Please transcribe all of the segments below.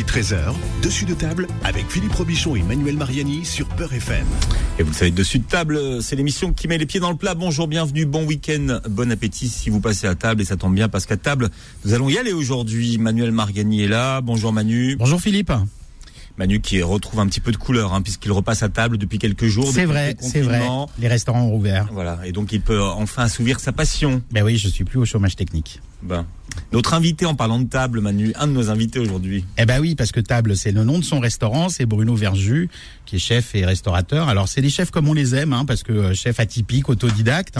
midi 13h, dessus de table avec Philippe Robichon et Manuel Mariani sur Peur FM. Et vous le savez, dessus de table, c'est l'émission qui met les pieds dans le plat. Bonjour, bienvenue, bon week-end, bon appétit si vous passez à table. Et ça tombe bien parce qu'à table, nous allons y aller aujourd'hui. Manuel Mariani est là. Bonjour Manu. Bonjour Philippe. Manu qui retrouve un petit peu de couleur, hein, puisqu'il repasse à table depuis quelques jours. C'est vrai, c'est vrai. Les restaurants ont ouvert. Voilà, et donc il peut enfin assouvir sa passion. Ben oui, je suis plus au chômage technique. Ben, notre invité en parlant de table, Manu, un de nos invités aujourd'hui. Eh ben oui, parce que table, c'est le nom de son restaurant, c'est Bruno Verju, qui est chef et restaurateur. Alors c'est des chefs comme on les aime, hein, parce que euh, chef atypique, autodidacte,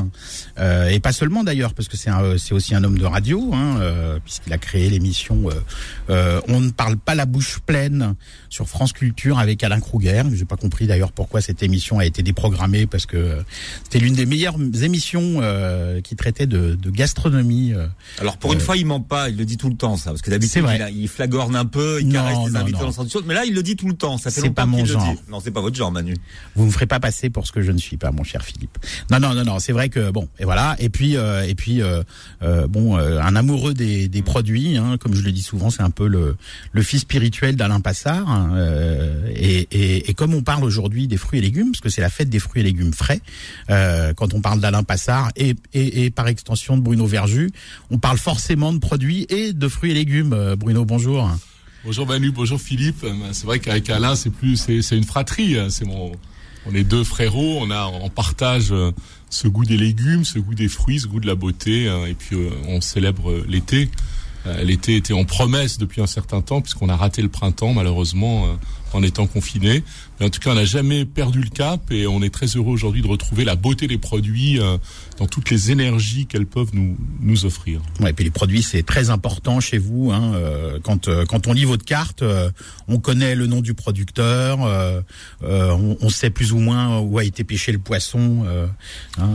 euh, et pas seulement d'ailleurs, parce que c'est c'est aussi un homme de radio, hein, euh, puisqu'il a créé l'émission On ne parle pas la bouche pleine sur France Culture avec Alain Kruger. J'ai pas compris d'ailleurs pourquoi cette émission a été déprogrammée, parce que c'était l'une des meilleures émissions qui traitait de, de gastronomie. Alors pour une fois, il ment pas, il le dit tout le temps, ça. Parce que d'habitude, il, il, flagorne un peu, il caresse les invités dans le Mais là, il le dit tout le temps. Ça fait longtemps qu'il le dit. Non, c'est pas votre genre, Manu. Vous me ferez pas passer pour ce que je ne suis pas, mon cher Philippe. Non, non, non, non. C'est vrai que bon, et voilà. Et puis, euh, et puis, euh, euh, bon, euh, un amoureux des, des produits, hein, comme je le dis souvent, c'est un peu le, le fils spirituel d'Alain Passard. Hein, euh, et, et, et, comme on parle aujourd'hui des fruits et légumes, parce que c'est la fête des fruits et légumes frais, quand on parle d'Alain Passard et, et, et par extension de Bruno Verju, on parle forcément de produits et de fruits et légumes. Euh, Bruno, bonjour. Bonjour Manu, bonjour Philippe. Euh, c'est vrai qu'avec Alain, c'est plus, c'est une fratrie. Hein. C'est on est deux frérots. On a, on partage euh, ce goût des légumes, ce goût des fruits, ce goût de la beauté. Et puis on célèbre l'été. L'été était en promesse depuis un certain temps puisqu'on a raté le printemps malheureusement en étant confiné. Mais en tout cas, on n'a jamais perdu le cap et on est très heureux aujourd'hui de retrouver la beauté des produits euh, dans toutes les énergies qu'elles peuvent nous, nous offrir. Ouais, et puis les produits, c'est très important chez vous. Hein, euh, quand, euh, quand on lit votre carte, on connaît le nom du producteur, on, on, sait plus ou moins où a été pêché le poisson. Hein,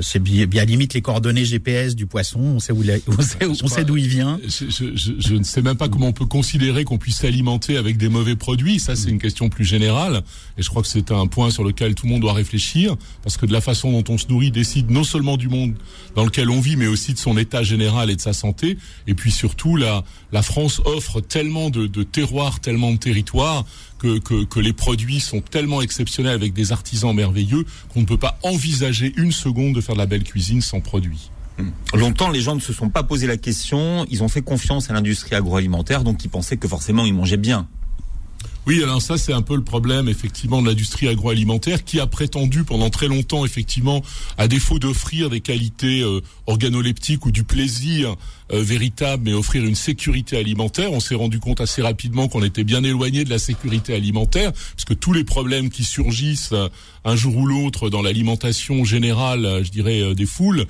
c'est bien, bien, limite les coordonnées GPS du poisson, on sait où, on sait, on sait d'où il vient. Je, je, je, ne sais même pas comment on peut considérer qu'on puisse s'alimenter avec des mauvais produits. Ça, c'est une question plus générale. Et je crois que c'est un point sur lequel tout le monde doit réfléchir, parce que de la façon dont on se nourrit décide non seulement du monde dans lequel on vit, mais aussi de son état général et de sa santé. Et puis surtout, la, France offre tellement de, terroirs, tellement de territoires, que, que, les produits sont tellement exceptionnels avec des artisans merveilleux qu'on ne peut pas envisager une seconde de faire de la belle cuisine sans produits. Hum. Longtemps, les gens ne se sont pas posé la question, ils ont fait confiance à l'industrie agroalimentaire, donc ils pensaient que forcément ils mangeaient bien. Oui, alors ça c'est un peu le problème effectivement de l'industrie agroalimentaire qui a prétendu pendant très longtemps effectivement, à défaut d'offrir des qualités euh, organoleptiques ou du plaisir euh, véritable, mais offrir une sécurité alimentaire, on s'est rendu compte assez rapidement qu'on était bien éloigné de la sécurité alimentaire, parce que tous les problèmes qui surgissent euh, un jour ou l'autre dans l'alimentation générale, je dirais, des foules,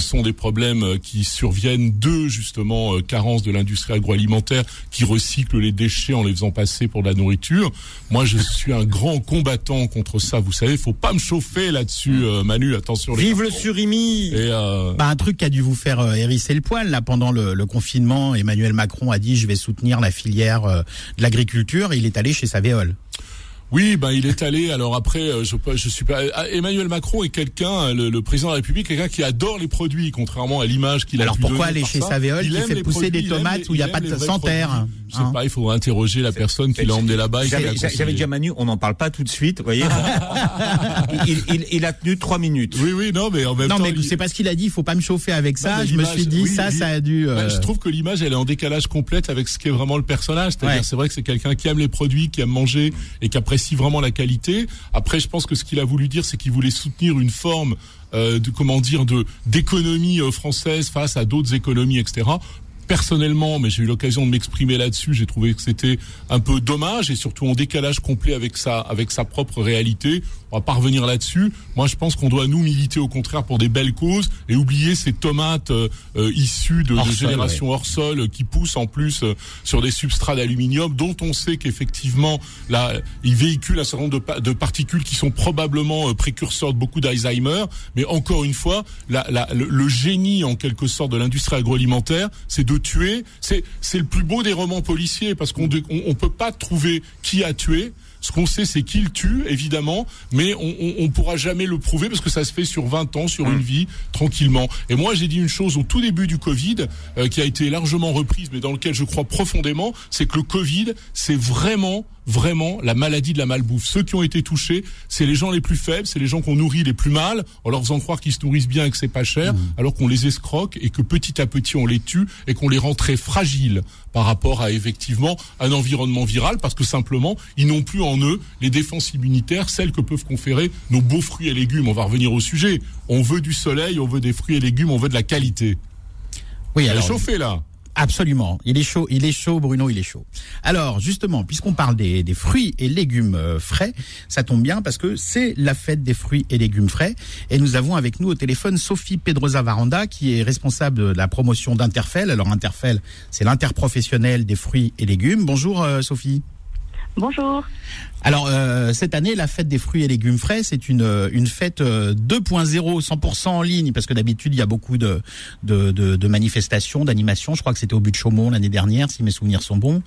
sont des problèmes qui surviennent de justement carences de l'industrie agroalimentaire qui recycle les déchets en les faisant passer pour de la nourriture moi, je suis un grand combattant contre ça. Vous savez, faut pas me chauffer là-dessus, euh, Manu. Attention. Vive le surimi. Euh... Bah, un truc qui a dû vous faire euh, hérisser le poil là pendant le, le, confinement. Emmanuel Macron a dit je vais soutenir la filière euh, de l'agriculture. Il est allé chez Savéol. Oui, ben il est allé. Alors après, euh, je, je suis pas. Ah, Emmanuel Macron est quelqu'un, le, président de la République, quelqu'un qui adore les produits, contrairement à l'image qu'il a. Alors pourquoi aller chez Savéol qui fait pousser des tomates où il n'y a pas de sans terre Je sais hein pas. Il faudra interroger la personne qui l'a emmené là-bas. J'avais dit à Manu, on n'en parle pas tout de suite. Vous voyez, il, il, il, a tenu trois minutes. Oui, oui, non, mais en même non, temps. Non, mais c'est pas ce qu'il a dit. Il faut pas me chauffer avec ça. Bah, je me suis dit, ça, ça a dû. Bah, je trouve que l'image, elle est en décalage complète avec ce qu'est vraiment le personnage. C'est-à-dire, c'est vrai que c'est quelqu'un qui aime les produits, qui aime manger et qui apprécie vraiment la qualité. Après, je pense que ce qu'il a voulu dire, c'est qu'il voulait soutenir une forme euh, de comment dire d'économie euh, française face à d'autres économies, etc personnellement, mais j'ai eu l'occasion de m'exprimer là-dessus, j'ai trouvé que c'était un peu dommage et surtout en décalage complet avec sa, avec sa propre réalité. On va pas revenir là-dessus. Moi, je pense qu'on doit nous militer au contraire pour des belles causes et oublier ces tomates euh, euh issues de, de génération hors sol qui poussent en plus euh, sur des substrats d'aluminium dont on sait qu'effectivement là, ils véhiculent un certain nombre de, de particules qui sont probablement euh, précurseurs de beaucoup d'Alzheimer. Mais encore une fois, la, la, le, le génie en quelque sorte de l'industrie agroalimentaire, c'est de tuer. C'est c'est le plus beau des romans policiers parce qu'on on, on peut pas trouver qui a tué Ce qu'on sait, c'est qu'il tue, évidemment, mais on, on, on, pourra jamais le prouver parce que ça se fait sur 20 ans, sur une mmh. vie, tranquillement. Et moi, j'ai dit une chose au tout début du Covid, euh, qui a été largement reprise, mais dans lequel je crois profondément, c'est que le Covid, c'est vraiment vraiment la maladie de la malbouffe. Ceux qui ont été touchés, c'est les gens les plus faibles, c'est les gens qu'on nourrit les plus mal, en leur faisant croire qu'ils se nourrissent bien et que c'est pas cher, mmh. alors qu'on les escroque et que petit à petit on les tue et qu'on les rend très fragiles par rapport à effectivement un environnement viral parce que simplement ils n'ont plus en eux les défenses immunitaires, celles que peuvent conférer nos beaux fruits et légumes. On va revenir au sujet. On veut du soleil, on veut des fruits et légumes, on veut de la qualité. Oui, alors chauffé là. Absolument. Il est chaud, il est chaud, Bruno, il est chaud. Alors, justement, puisqu'on parle des, des, fruits et légumes euh, frais, ça tombe bien parce que c'est la fête des fruits et légumes frais. Et nous avons avec nous au téléphone Sophie Pedrosa Varanda, qui est responsable de la promotion d'Interfel. Alors, Interfel, c'est l'interprofessionnel des fruits et légumes. Bonjour, euh, Sophie. Bonjour. Alors euh, cette année, la fête des fruits et légumes frais, c'est une euh, une fête 2.0, euh, 100% en ligne, parce que d'habitude il y a beaucoup de de, de, de manifestations, d'animations. Je crois que c'était au but de Chaumont l'année dernière, si mes souvenirs sont bons.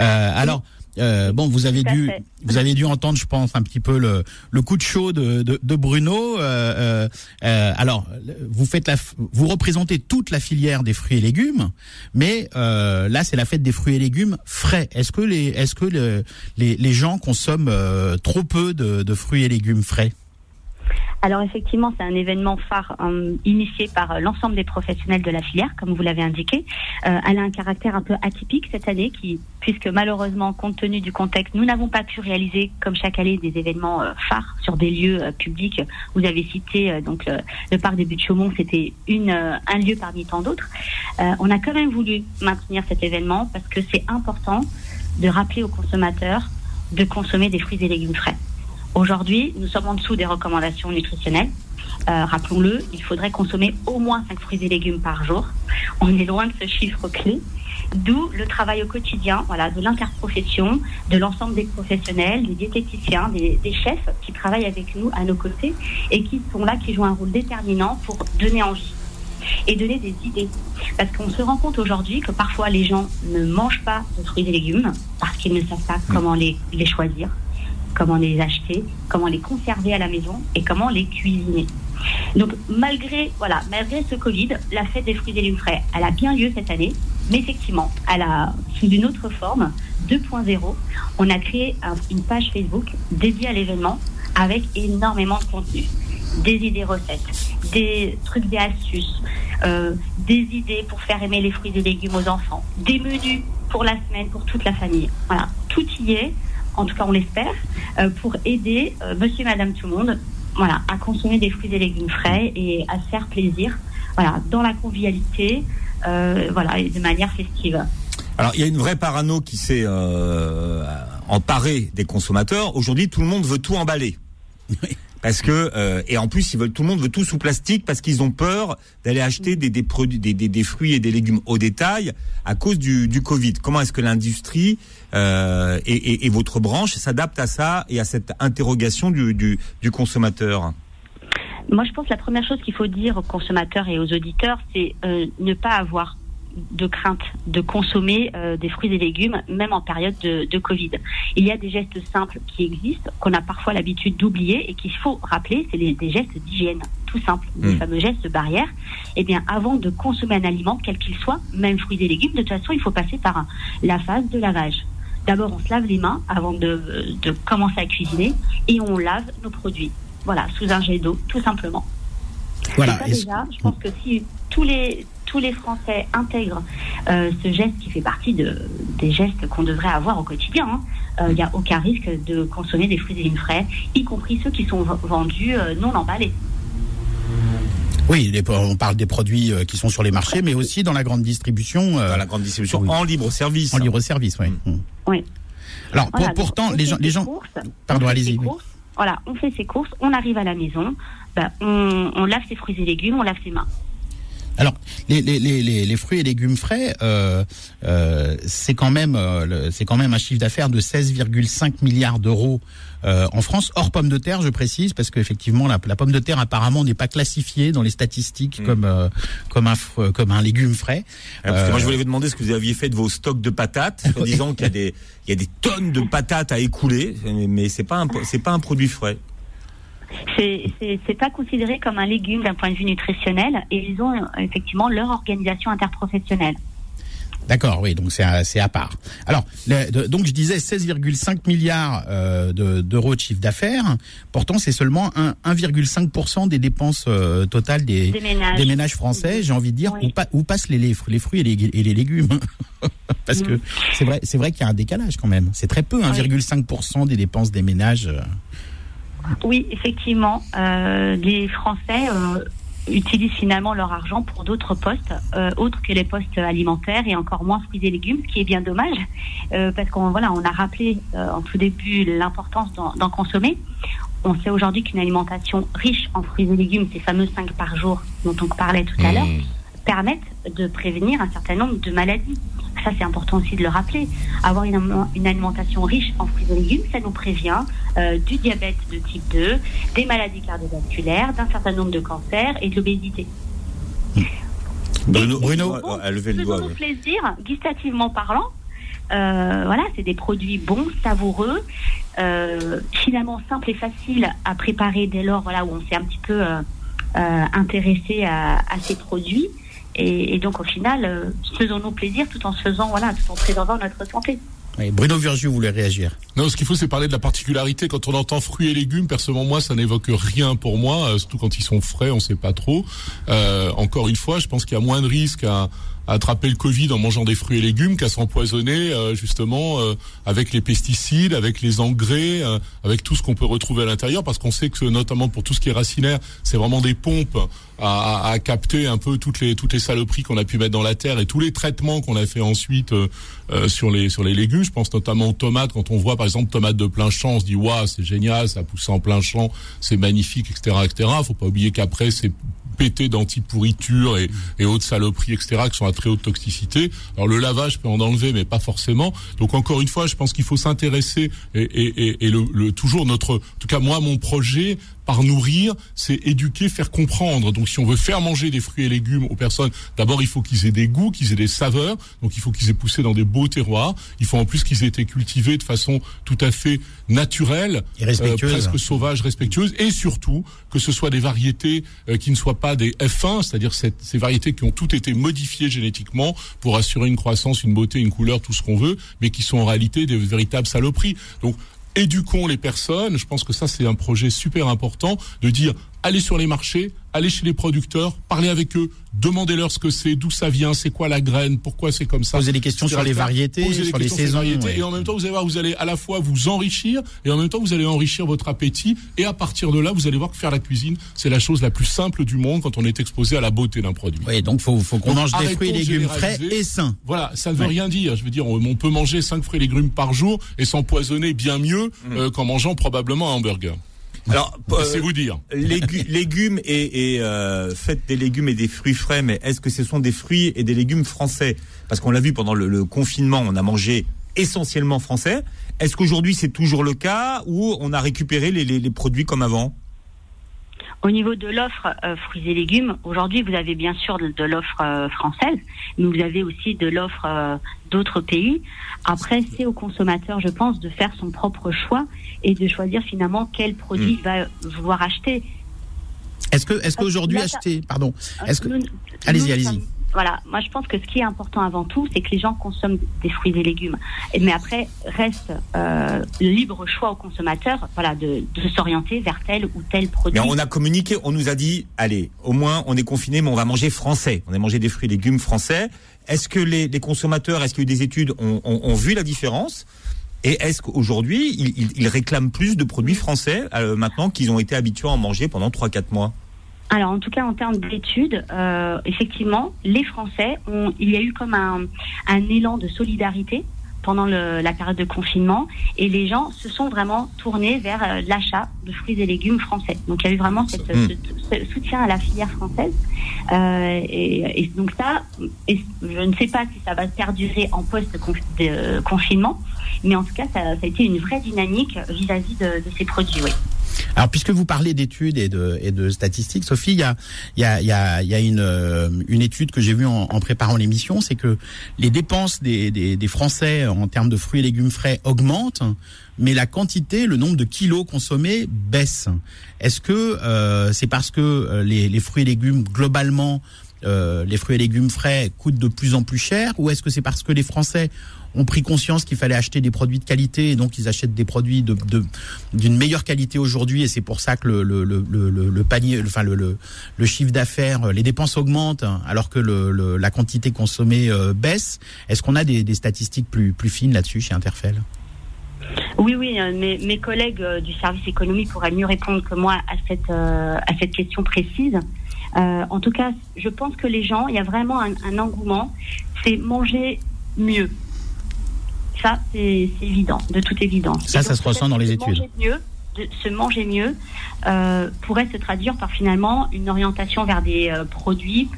Euh, alors euh, bon, vous avez dû, vous avez dû entendre, je pense, un petit peu le, le coup de chaud de, de, de Bruno. Euh, euh, alors, vous faites la, vous représentez toute la filière des fruits et légumes, mais là, c'est la fête des fruits et légumes frais. Est-ce que les, est-ce que le, les, les gens consomment trop peu de, de fruits et légumes frais? Alors effectivement, c'est un événement phare euh, initié par euh, l'ensemble des professionnels de la filière, comme vous l'avez indiqué. Euh, elle a un caractère un peu atypique cette année, qui, puisque malheureusement, compte tenu du contexte, nous n'avons pas pu réaliser, comme chaque année, des événements phares sur des lieux publics. Vous avez cité donc le, parc des Buttes-Chaumont, c'était une un lieu parmi tant d'autres. on a quand même voulu maintenir cet événement parce que c'est important de rappeler aux consommateurs de consommer des fruits et légumes frais. Aujourd'hui, nous sommes en dessous des recommandations nutritionnelles. Euh, rappelons-le, il faudrait consommer au moins 5 fruits et légumes par jour. On est loin de ce chiffre clé. D'où le travail au quotidien voilà, de l'interprofession, de l'ensemble des professionnels, des diététiciens, des, des, chefs qui travaillent avec nous à nos côtés et qui sont là, qui jouent un rôle déterminant pour donner envie et donner des idées. Parce qu'on se rend compte aujourd'hui que parfois les gens ne mangent pas de fruits et légumes parce qu'ils ne savent pas comment les, les choisir comment les acheter, comment les conserver à la maison et comment les cuisiner. Donc malgré voilà, malgré ce Covid, la fête des fruits et légumes frais, elle a bien lieu cette année, mais effectivement, elle a sous une autre forme 2.0. On a créé une page Facebook dédiée à l'événement avec énormément de contenu, des idées recettes, des trucs, des astuces, euh, des idées pour faire aimer les fruits et légumes aux enfants, des menus pour la semaine pour toute la famille. Voilà, tout y est en tout cas on l'espère, euh, pour aider euh, monsieur et madame tout le monde voilà, à consommer des fruits et légumes frais et à se faire plaisir voilà, dans la convivialité euh, voilà, et de manière festive. Alors il y a une vraie parano qui s'est emparée des consommateurs. Aujourd'hui tout le monde veut tout emballer. Parce que euh, et en plus ils veulent tout le monde veut tout sous plastique parce qu'ils ont peur d'aller acheter des, des produits des, des, des, fruits et des légumes au détail à cause du, du Covid. Comment est-ce que l'industrie euh, et, et, et, votre branche s'adapte à ça et à cette interrogation du, du, du consommateur? Moi, je pense que la première chose qu'il faut dire aux consommateurs et aux auditeurs, c'est euh, ne pas avoir de crainte de consommer euh, des fruits et légumes, même en période de, de, Covid. Il y a des gestes simples qui existent, qu'on a parfois l'habitude d'oublier et qu'il faut rappeler, c'est des gestes d'hygiène, tout simples, mmh. fameux gestes barrières. Eh bien, avant de consommer un aliment, quel qu'il soit, même fruits et légumes, de toute façon, il faut passer par la phase de lavage. D'abord, on se lave les mains avant de, de commencer à cuisiner et on lave nos produits. Voilà, sous un jet d'eau, tout simplement. Voilà. Et ça, déjà, je pense que si tous les tous les Français intègrent euh, ce geste qui fait partie de, des gestes qu'on devrait avoir au quotidien, il hein, n'y euh, a aucun risque de consommer des fruits et légumes frais, y compris ceux qui sont vendus euh, non emballés. Oui, les, on parle des produits qui sont sur les marchés, mais aussi dans la grande distribution. Dans la grande distribution, oui. en libre service. En libre service, oui. Mmh. Oui. Alors, voilà, pour, pourtant, les gens, les gens. Courses, Pardon, allez-y. Oui. Voilà, on fait ses courses, on arrive à la maison, ben, on, on lave ses fruits et légumes, on lave ses mains. Alors, les, les, les, les, fruits et légumes frais, euh, euh, c'est quand même euh, c'est quand même un chiffre d'affaires de 16,5 milliards d'euros euh, en France, hors pommes de terre, je précise, parce qu'effectivement la, la pomme de terre apparemment n'est pas classifiée dans les statistiques mm. comme euh, comme un comme un légume frais. Ah, parce que moi je voulais vous demander ce que vous aviez fait de vos stocks de patates, en disant qu'il y a des il y a des tonnes de patates à écouler, mais c'est pas c'est pas un produit frais. C'est pas considéré comme un légume d'un point de vue nutritionnel et ils ont effectivement leur organisation interprofessionnelle. D'accord, oui, donc c'est à, à, part. Alors, donc je disais 16,5 milliards euh, d'euros de, chiffre d'affaires. Pourtant, c'est seulement 1,5% des dépenses euh, totales des, des, ménages. français. J'ai envie de dire où, où, passent les, les, fruits et les, et les légumes Parce que mm. c'est vrai, c'est vrai qu'il y a un décalage quand même. C'est très peu, 1,5% des dépenses des ménages. Euh. Oui, effectivement, les Français utilisent finalement leur argent pour d'autres postes, euh, autres que les postes alimentaires et encore moins fruits et légumes, ce qui est bien dommage, euh, parce qu'on voilà, on a rappelé euh, en tout début l'importance d'en consommer. On sait aujourd'hui qu'une alimentation riche en fruits et légumes, ces fameux 5 par jour dont on parlait tout à mmh. l'heure, permettent de prévenir un certain nombre de maladies. Ça, c'est important aussi de le rappeler. Avoir une, une, alimentation riche en fruits et légumes, ça nous prévient euh, du diabète de type 2, des maladies cardiovasculaires, d'un certain nombre de cancers et de l'obésité. Bruno, Bruno a levé le doigt. plaisir, gustativement parlant, euh, voilà, c'est des produits bons, savoureux, euh, finalement simples et faciles à préparer dès lors voilà, où on s'est un petit peu intéressé à, à, ces produits. Et, donc au final, euh, faisons-nous plaisir tout en faisant, voilà, tout en préservant notre santé. Bruno Virgiu voulait réagir. Non, ce qu'il faut, c'est parler de la particularité. Quand on entend fruits et légumes, personnellement, moi, ça n'évoque rien pour moi, euh, surtout quand ils sont frais, on ne sait pas trop. Euh, encore une fois, je pense qu'il y a moins de risques à, attraper le Covid en mangeant des fruits et légumes qu'à s'empoisonner euh, justement euh, avec les pesticides, avec les engrais, euh, avec tout ce qu'on peut retrouver à l'intérieur, parce qu'on sait que notamment pour tout ce qui est racinaire, c'est vraiment des pompes à, à, capter un peu toutes les toutes les saloperies qu'on a pu mettre dans la terre et tous les traitements qu'on a fait ensuite sur les sur les légumes. Je pense notamment aux tomates. Quand on voit par exemple tomates de plein champ, on se dit waouh c'est génial, ça pousse en plein champ, c'est magnifique, etc., etc. Faut pas oublier qu'après c'est pété d'anti-pourriture et, et autres saloperies, etc., qui sont à très haute toxicité. Alors le lavage peut en enlever, mais pas forcément. Donc encore une fois, je pense qu'il faut s'intéresser et, et, et le, le, toujours notre, en tout cas moi, mon projet, par nourrir, c'est éduquer, faire comprendre. Donc si on veut faire manger des fruits et légumes aux personnes, d'abord il faut qu'ils aient des goûts, qu'ils aient des saveurs. Donc il faut qu'ils aient poussé dans des beaux terroirs. Il faut en plus qu'ils aient été cultivés de façon tout à fait naturelle, et respectueuse. Euh, presque sauvage, respectueuse, et surtout que ce soit des variétés euh, qui ne soient pas des F1, c'est-à-dire ces variétés qui ont toutes été modifiées génétiquement pour assurer une croissance, une beauté, une couleur, tout ce qu'on veut, mais qui sont en réalité des véritables saloperies. Donc éduquons les personnes. Je pense que ça, c'est un projet super important de dire allez sur les marchés, allez chez les producteurs, parlez avec eux, demandez-leur ce que c'est, d'où ça vient, c'est quoi la graine, pourquoi c'est comme ça. Posez des questions sur les variétés, sur les saisons. Et en même temps, vous allez voir, vous allez à la fois vous enrichir et en même temps, vous allez enrichir votre appétit. Et à partir de là, vous allez voir que faire la cuisine, c'est la chose la plus simple du monde quand on est exposé à la beauté d'un produit. Oui, donc faut, faut qu'on mange des fruits et légumes frais et sains. Voilà, ça ne veut rien dire. Je veux dire, on peut manger 5 fruits et légumes par jour et s'empoisonner bien mieux mmh. euh, qu'en mangeant probablement un hamburger. Alors, c'est vous dire. légumes et, et euh, faites des légumes et des fruits frais, mais est-ce que ce sont des fruits et des légumes français? Parce qu'on l'a vu pendant le, confinement, on a mangé essentiellement français. Est-ce qu'aujourd'hui c'est toujours le cas ou on a récupéré les, les, produits comme avant? Au niveau de l'offre euh, fruits et légumes, aujourd'hui vous avez bien sûr de, l'offre euh, française, mais vous avez aussi de l'offre euh, d'autres pays. Après, c'est au consommateur, je pense, de faire son propre choix et de choisir finalement quel produit il hmm. va vouloir acheter. Est-ce que, est-ce qu'aujourd'hui acheter, pardon, est-ce que, allez-y, allez-y. Voilà, moi je pense que ce qui est important avant tout, c'est que les gens consomment des fruits et légumes. Mais après, reste euh, libre choix au consommateur voilà, de, s'orienter vers tel ou tel produit. On a communiqué, on nous a dit, allez, au moins on est confiné, mais on va manger français. On a mangé des fruits et légumes français. Est-ce que les, consommateurs, est-ce qu'il y a eu des études, ont, vu la différence? Et est-ce qu'aujourd'hui, ils, ils, réclament plus de produits français euh, maintenant qu'ils ont été habitués à en manger pendant 3-4 mois? Alors en tout cas en termes d'études, euh, effectivement, les Français ont, il y a eu comme un, un élan de solidarité pendant la période de confinement et les gens se sont vraiment tournés vers euh, l'achat de fruits et légumes français. Donc il y a eu vraiment cette, ce, soutien à la filière française. Euh, et, donc ça, je ne sais pas si ça va perdurer en post-confinement, mais en tout cas, ça, a été une vraie dynamique vis-à-vis de, de, ces produits. Oui. Alors, puisque vous parlez d'études et de, et de statistiques, Sophie, il y a, y a, y a, y a une, euh, une étude que j'ai vue en, en, préparant l'émission, c'est que les dépenses des, des, des, Français en termes de fruits et légumes frais augmentent, mais la quantité, le nombre de kilos consommés baisse. Est-ce que euh, c'est parce que euh, les, les, fruits et légumes globalement euh, les fruits et légumes frais coûtent de plus en plus cher ou est-ce que c'est parce que les Français ont pris conscience qu'il fallait acheter des produits de qualité et donc ils achètent des produits d'une meilleure qualité aujourd'hui et c'est pour ça que le, panier, le, chiffre d'affaires, les dépenses augmentent alors que la quantité consommée euh, baisse. Est-ce qu'on a des, statistiques plus fines là-dessus chez Interfell oui, oui, euh, mes, mes collègues euh, du service économie pourraient mieux répondre que moi à cette, question précise. en tout cas, je pense que les gens, il y a vraiment un engouement, c'est manger mieux. Ça, c'est évident, de toute évidence. Ça, ça se ressent dans les études. Mieux, de se manger mieux euh, pourrait se traduire par finalement une orientation vers des euh, produits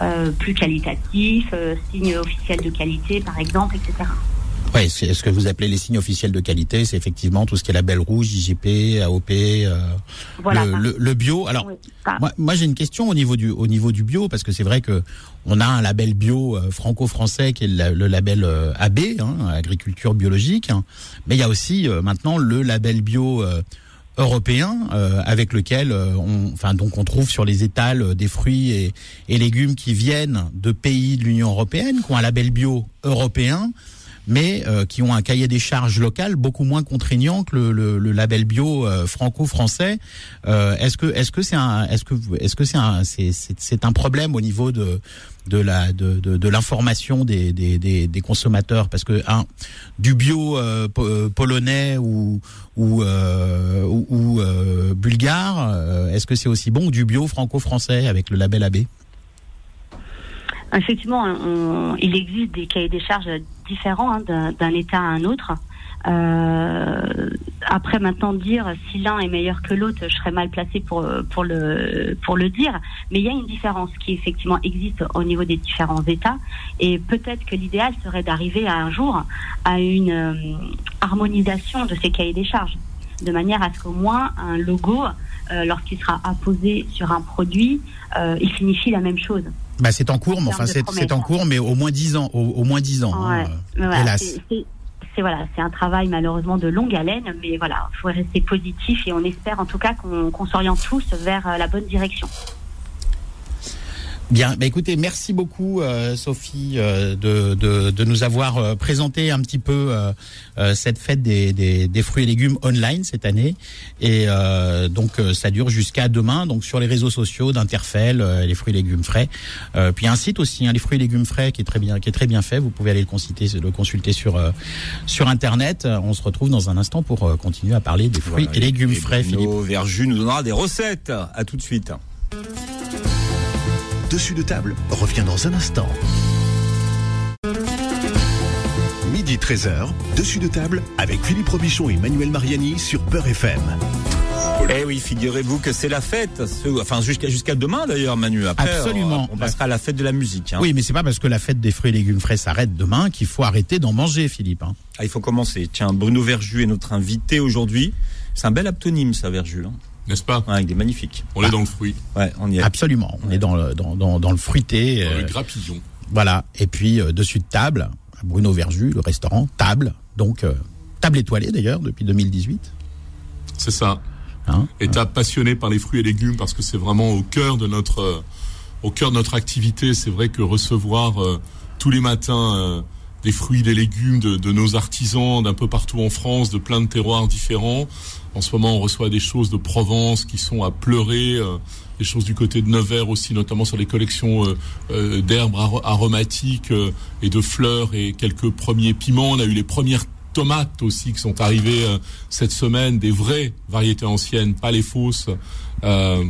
euh, plus qualitatifs, signes officiels de qualité, par exemple, etc. Oui, ce que vous appelez les signes officiels de qualité, c'est effectivement tout ce qui est label rouge, IGP, AOP, euh, le, bio. Alors, moi, j'ai une question au niveau du au niveau du bio parce que c'est vrai que on a un label bio euh, franco-français qui est le, label euh, AB, hein, agriculture biologique, hein. mais il y a aussi euh, maintenant le label bio européen avec lequel on enfin donc on trouve sur les étals des fruits et, et légumes qui viennent de pays de l'Union européenne qui ont un label bio européen mais euh, qui ont un cahier des charges local beaucoup moins contraignant que le, label bio euh, franco-français. Euh, est-ce que est-ce que c'est un est-ce que est-ce que c'est un c'est c'est un problème au niveau de de la de, de, l'information des, des, des, consommateurs? Parce que un du bio polonais ou ou, bulgare est-ce que c'est aussi bon que du bio franco-français avec le label AB Effectivement, il existe des cahiers des charges différents hein, d'un État à un autre. Euh, après maintenant dire si l'un est meilleur que l'autre, je serais mal placé pour le dire. Mais il y a une différence qui effectivement existe au niveau des différents États et peut-être que l'idéal serait d'arriver à un jour à une euh, harmonisation de ces cahiers des charges, de manière à ce qu'au moins un logo, euh, lorsqu'il sera apposé sur un produit, il signifie la même chose. Bah, c'est en cours, mais enfin c'est en cours, mais au moins dix ans, au, moins dix ans. Hein, hélas. C'est voilà, c'est un travail malheureusement de longue haleine, mais voilà, il faut rester positif et on espère en tout cas qu'on s'oriente tous vers euh, la bonne direction. Bien, bah écoutez, merci beaucoup euh, Sophie euh, de, de, de, nous avoir euh, présenté un petit peu cette fête des, des, des, fruits et légumes online cette année. Et donc ça dure jusqu'à demain, donc sur les réseaux sociaux d'Interfell, les fruits et légumes frais. puis un site aussi, hein, les fruits et légumes frais, qui est très bien, qui est très bien fait. Vous pouvez aller le consulter, le consulter sur sur internet. On se retrouve dans un instant pour continuer à parler des fruits et légumes frais. Philippe Verju nous donnera des recettes. À tout de suite. Dessus de table revient dans un instant. Midi 13h, Dessus de table avec Philippe Robichon et Manuel Mariani sur Peur FM. Eh oui, figurez-vous que c'est la fête, enfin jusqu'à jusqu'à demain d'ailleurs, Manu. Après, Absolument. On, passera à la fête de la musique. Hein. Oui, mais c'est pas parce que la fête des fruits et légumes frais s'arrête demain qu'il faut arrêter d'en manger, Philippe. Hein. Ah, il faut commencer. Tiens, Bruno Verju est notre invité aujourd'hui. C'est un bel aptonyme, ça, Verju. Hein n'est-ce pas ouais, Il est magnifique. On est dans le fruit. Ouais, on y est. Absolument. On est dans le, dans, dans, dans le fruité. Dans le euh, grappillon. Voilà. Et puis, euh, dessus de table, Bruno Verju, le restaurant, table. Donc, euh, table étoilée d'ailleurs, depuis 2018. C'est ça. Hein et t'as passionné par les fruits et légumes parce que c'est vraiment au cœur de notre, au cœur de notre activité. C'est vrai que recevoir tous les matins des fruits, des légumes de, de nos artisans d'un peu partout en France, de plein de terroirs différents. En ce moment, on reçoit des choses de Provence qui sont à pleurer, euh, des choses du côté de Nevers aussi, notamment sur les collections euh, euh, d'herbes aromatiques et de fleurs et quelques premiers piments. On a eu les premières tomates aussi qui sont arrivées euh, cette semaine, des vraies variétés anciennes, pas les fausses. Euh,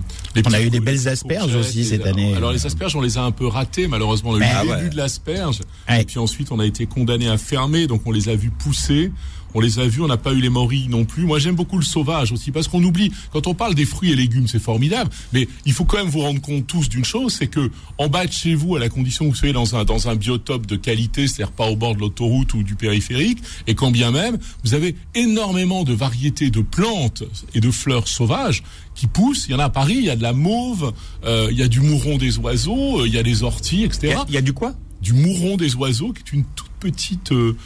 on a eu des belles asperges aussi cette année. Alors les asperges, on les a un peu ratées malheureusement le ben début de l'asperge. Et puis ensuite, on a été condamné à fermer, donc on les a vus pousser on les a vus, on n'a pas eu les morilles non plus. Moi, j'aime beaucoup le sauvage aussi, parce qu'on oublie, quand on parle des fruits et légumes, c'est formidable, mais il faut quand même vous rendre compte tous d'une chose, c'est que en bas de chez vous, à la condition que vous soyez dans un, dans un biotope de qualité, c'est-à-dire pas au bord de l'autoroute ou du périphérique, et quand bien même, vous avez énormément de variétés de plantes et de fleurs sauvages qui poussent. Il y en a à Paris, il y a de la mauve, euh, il y a du mouron des oiseaux, euh, il y a des orties, etc. Il y, a, du quoi? Du mouron des oiseaux, qui est une toute petite... Euh,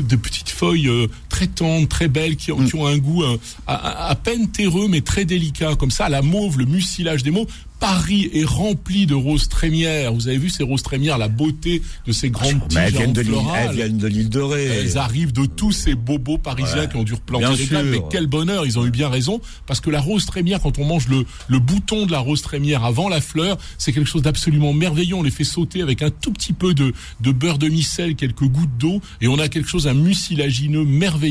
de petites feuilles euh, très tendres, très belles, qui, mm. ont un goût euh, à, à, peine terreux mais très délicat, comme ça, la mauve, le mucilage des mauves. Paris est rempli de roses trémières. Vous avez vu ces roses trémières, la beauté de ces grandes tiges elles viennent, de elles viennent de l'île de Ré. Elles arrivent de tous ces bobos parisiens qui ont dû replanter les. Mais quel bonheur, ils ont eu bien raison. Parce que la rose trémière, quand on mange le, le bouton de la rose trémière avant la fleur, c'est quelque chose d'absolument merveilleux. On les fait sauter avec un tout petit peu de, de beurre de micelle, quelques gouttes d'eau, et on a quelque chose, un mucilagineux merveilleux.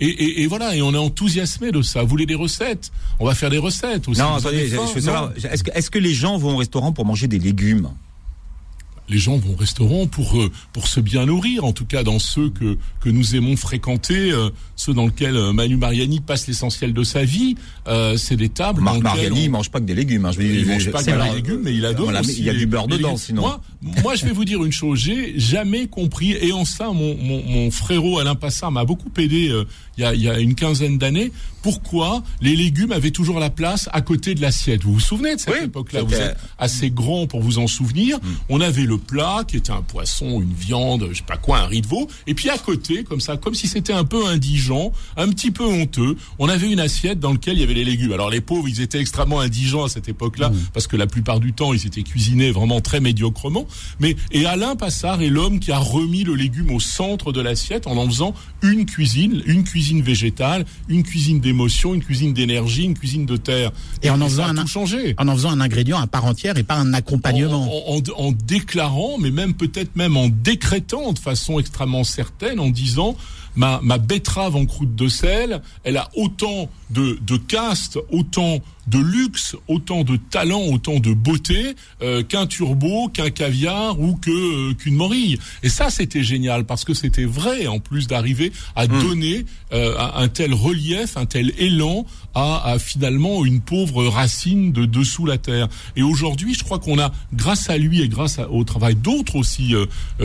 Et, et, et, voilà, et on est enthousiasmé de ça. Vous voulez des recettes? On va faire des recettes aussi. Non, attendez, je veux savoir, est-ce que, est-ce que les gens vont au restaurant pour manger des légumes? Les gens vont au restaurant pour euh, pour se bien nourrir, en tout cas dans ceux que que nous aimons fréquenter, euh, ceux dans lesquels euh, Manu Mariani passe l'essentiel de sa vie. c'est des tables. Marc Mariani, il mange pas que des légumes. Hein. Je il mange pas que des légumes, mais il adore aussi. Il y a du beurre dedans, sinon. Moi, moi, je vais vous dire une chose. J'ai jamais compris, et en ça, mon mon, mon frérot Alain Passard m'a beaucoup aidé il y a il y a une quinzaine d'années. Pourquoi les légumes avaient toujours la place à côté de l'assiette Vous vous souvenez de cette époque-là? Vous êtes assez grand pour vous en souvenir. Mm. On avait le plat qui était un poisson, une viande, je sais pas quoi, un riz de veau. Et puis à côté, comme ça, comme si c'était un peu indigent, un petit peu honteux, on avait une assiette dans laquelle il y avait les légumes. Alors les pauvres, ils étaient extrêmement indigents à cette époque-là, mmh. parce que la plupart du temps, ils étaient cuisinés vraiment très médiocrement. Mais et Alain Passard est l'homme qui a remis le légume au centre de l'assiette en en faisant une cuisine, une cuisine végétale, une cuisine d'émotion, une cuisine d'énergie, une cuisine de terre. Et, en en faisant un, changé. en en faisant un ingrédient à part entière et pas un accompagnement. en, en déclarant mais même peut-être même en décrétant de façon extrêmement certaine, en disant ma, ma betterave en croûte de sel, elle a autant de, de caste, autant de luxe, autant de talent, autant de beauté euh, qu'un turbo, qu'un caviar ou que euh, qu'une morille. Et ça, c'était génial parce que c'était vrai en plus d'arriver à mmh. donner euh, un tel relief, un tel élan à, à, finalement une pauvre racine de dessous la terre. Et aujourd'hui, je crois qu'on a, grâce à lui et grâce au travail d'autres aussi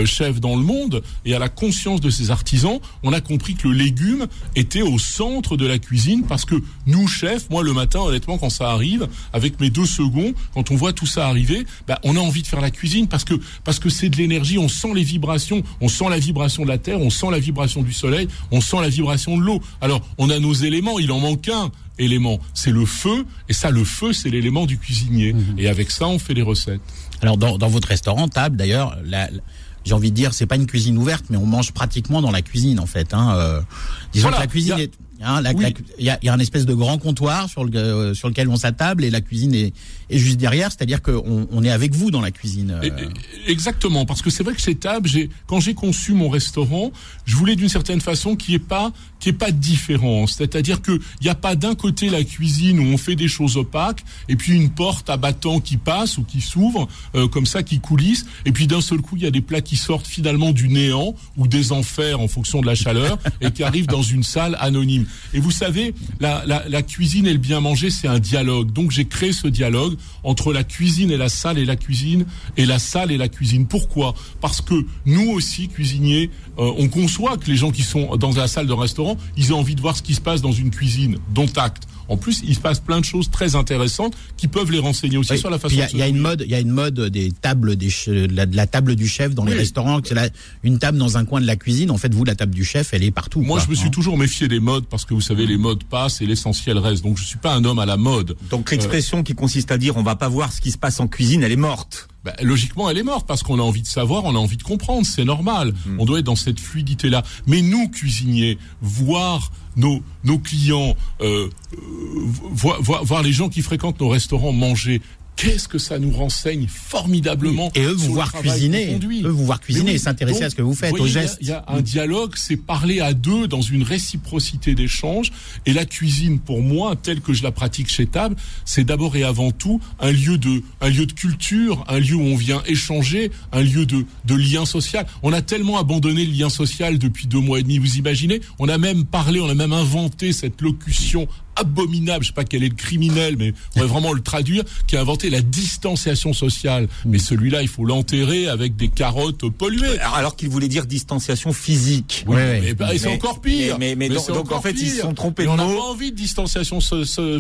chefs dans le monde et à la conscience de ces artisans, on a compris que le légume était au centre de la cuisine parce que nous, chefs, moi le matin, honnêtement, quand ça arrive, avec mes deux secondes, quand on voit tout ça arriver, bah, on a envie de faire la cuisine parce que parce que c'est de l'énergie, on sent les vibrations, on sent la vibration de la terre, on sent la vibration du soleil, on sent la vibration de l'eau. Alors, on a nos éléments, il en manque un élément, c'est le feu, et ça, le feu, c'est l'élément du cuisinier. Mhm. Et avec ça, on fait les recettes. Alors, dans, dans votre restaurant, table, d'ailleurs, la, j'ai envie de dire, c'est pas une cuisine ouverte, mais on mange pratiquement dans la cuisine en fait. Hein. Euh, disons que la cuisine est Hein, il y, a, y, a, un espèce de grand comptoir sur, le, euh, sur lequel on s'attable et la cuisine est, est juste derrière, c'est-à-dire qu'on on est avec vous dans la cuisine. Euh. Exactement, parce que c'est vrai que ces tables, quand j'ai conçu mon restaurant, je voulais d'une certaine façon qu'il n'y ait pas qu'il ait pas de différence, c'est-à-dire que il n'y a pas d'un côté la cuisine où on fait des choses opaques et puis une porte à battant qui passe ou qui s'ouvre euh, comme ça, qui coulisse, et puis d'un seul coup il y a des plats qui sortent finalement du néant ou des enfers en fonction de la chaleur et qui arrivent dans une salle anonyme. Et vous savez, la, cuisine et le bien manger, c'est un dialogue. Donc j'ai créé ce dialogue entre la cuisine et la salle et la cuisine et la salle et la cuisine. Pourquoi? Parce que nous aussi, cuisiniers, euh, on conçoit que les gens qui sont dans la salle de restaurant, ils ont envie de voir ce qui se passe dans une cuisine, dont acte. En plus, il se passe plein de choses très intéressantes qui peuvent les renseigner aussi sur la façon. Il y, a une mode, il y a une mode des tables, des de la, table du chef dans les restaurants. C'est une table dans un coin de la cuisine. En fait, vous, la table du chef, elle est partout. Moi, je me suis hein. toujours méfié des modes parce que vous savez, les modes passent et l'essentiel reste. Donc, je suis pas un homme à la mode. Donc, l'expression qui consiste à dire on va pas voir ce qui se passe en cuisine, elle est morte. Ben, logiquement, elle est morte parce qu'on a envie de savoir, on a envie de comprendre, c'est normal. Hmm. On doit être dans cette fluidité-là. Mais nous, cuisiniers, voir nos, nos clients, euh, voir, voir, voir les gens qui fréquentent nos restaurants manger qu'est-ce que ça nous renseigne formidablement Et eux vous voir cuisiner, eux vous voir cuisiner et s'intéresser à ce que vous faites, aux gestes. Il y, a un dialogue, c'est parler à deux dans une réciprocité d'échange. Et la cuisine, pour moi, telle que je la pratique chez Table, c'est d'abord et avant tout un lieu de, un lieu de culture, un lieu où on vient échanger, un lieu de, de lien social. On a tellement abandonné le lien social depuis deux mois et demi, vous imaginez On a même parlé, on a même inventé cette locution abominable, je sais pas quel est le criminel, mais on va vraiment le traduire, qui a inventé la distanciation sociale. Mais celui-là, il faut l'enterrer avec des carottes polluées. Alors, qu'il voulait dire distanciation physique. Oui, mais, bah, c'est encore pire. Mais, mais, donc, en fait, ils se sont trompés de On n'a pas envie de distanciation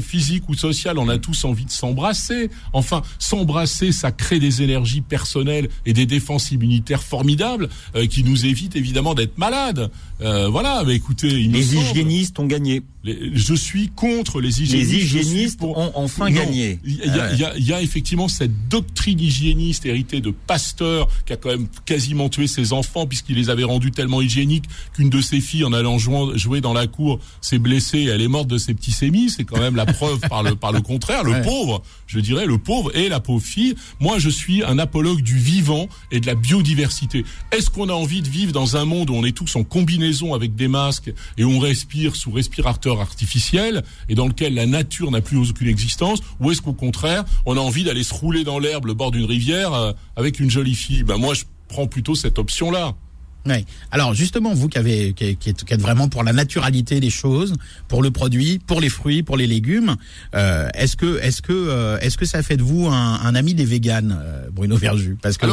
physique ou sociale. On a tous envie de s'embrasser. Enfin, s'embrasser, ça crée des énergies personnelles et des défenses immunitaires formidables euh, qui nous évitent évidemment d'être malades. Euh, voilà, mais écoutez, les hygiénistes ont gagné. Je suis contre les hygiénistes. Les hygiénistes ont enfin gagné. Il y, a, effectivement cette doctrine hygiéniste héritée de Pasteur qui a quand même quasiment tué ses enfants puisqu'il les avait rendus tellement hygiéniques qu'une de ses filles en allant jouer, dans la cour s'est blessée et elle est morte de ses petits sémis. C'est quand même la preuve par le par le contraire. Le pauvre, je dirais, le pauvre et la pauvre fille. Moi, je suis un apologue du vivant et de la biodiversité. Est-ce qu'on a envie de vivre dans un monde où on est tous en combinaison avec des masques et on respire sous respirateur artificiel et dans lequel la nature n'a plus aucune existence ou est-ce qu'au contraire on a envie d'aller se rouler dans l'herbe le bord d'une rivière euh, avec une jolie fille? Ben moi je prends plutôt cette option là oui. Alors justement, vous qui, avez, qui, êtes, vraiment pour la naturalité des choses, pour le produit, pour les fruits, pour les légumes, euh, est-ce que, est-ce que, euh, est-ce que ça fait de vous un, ami des véganes, Bruno Verju? Parce que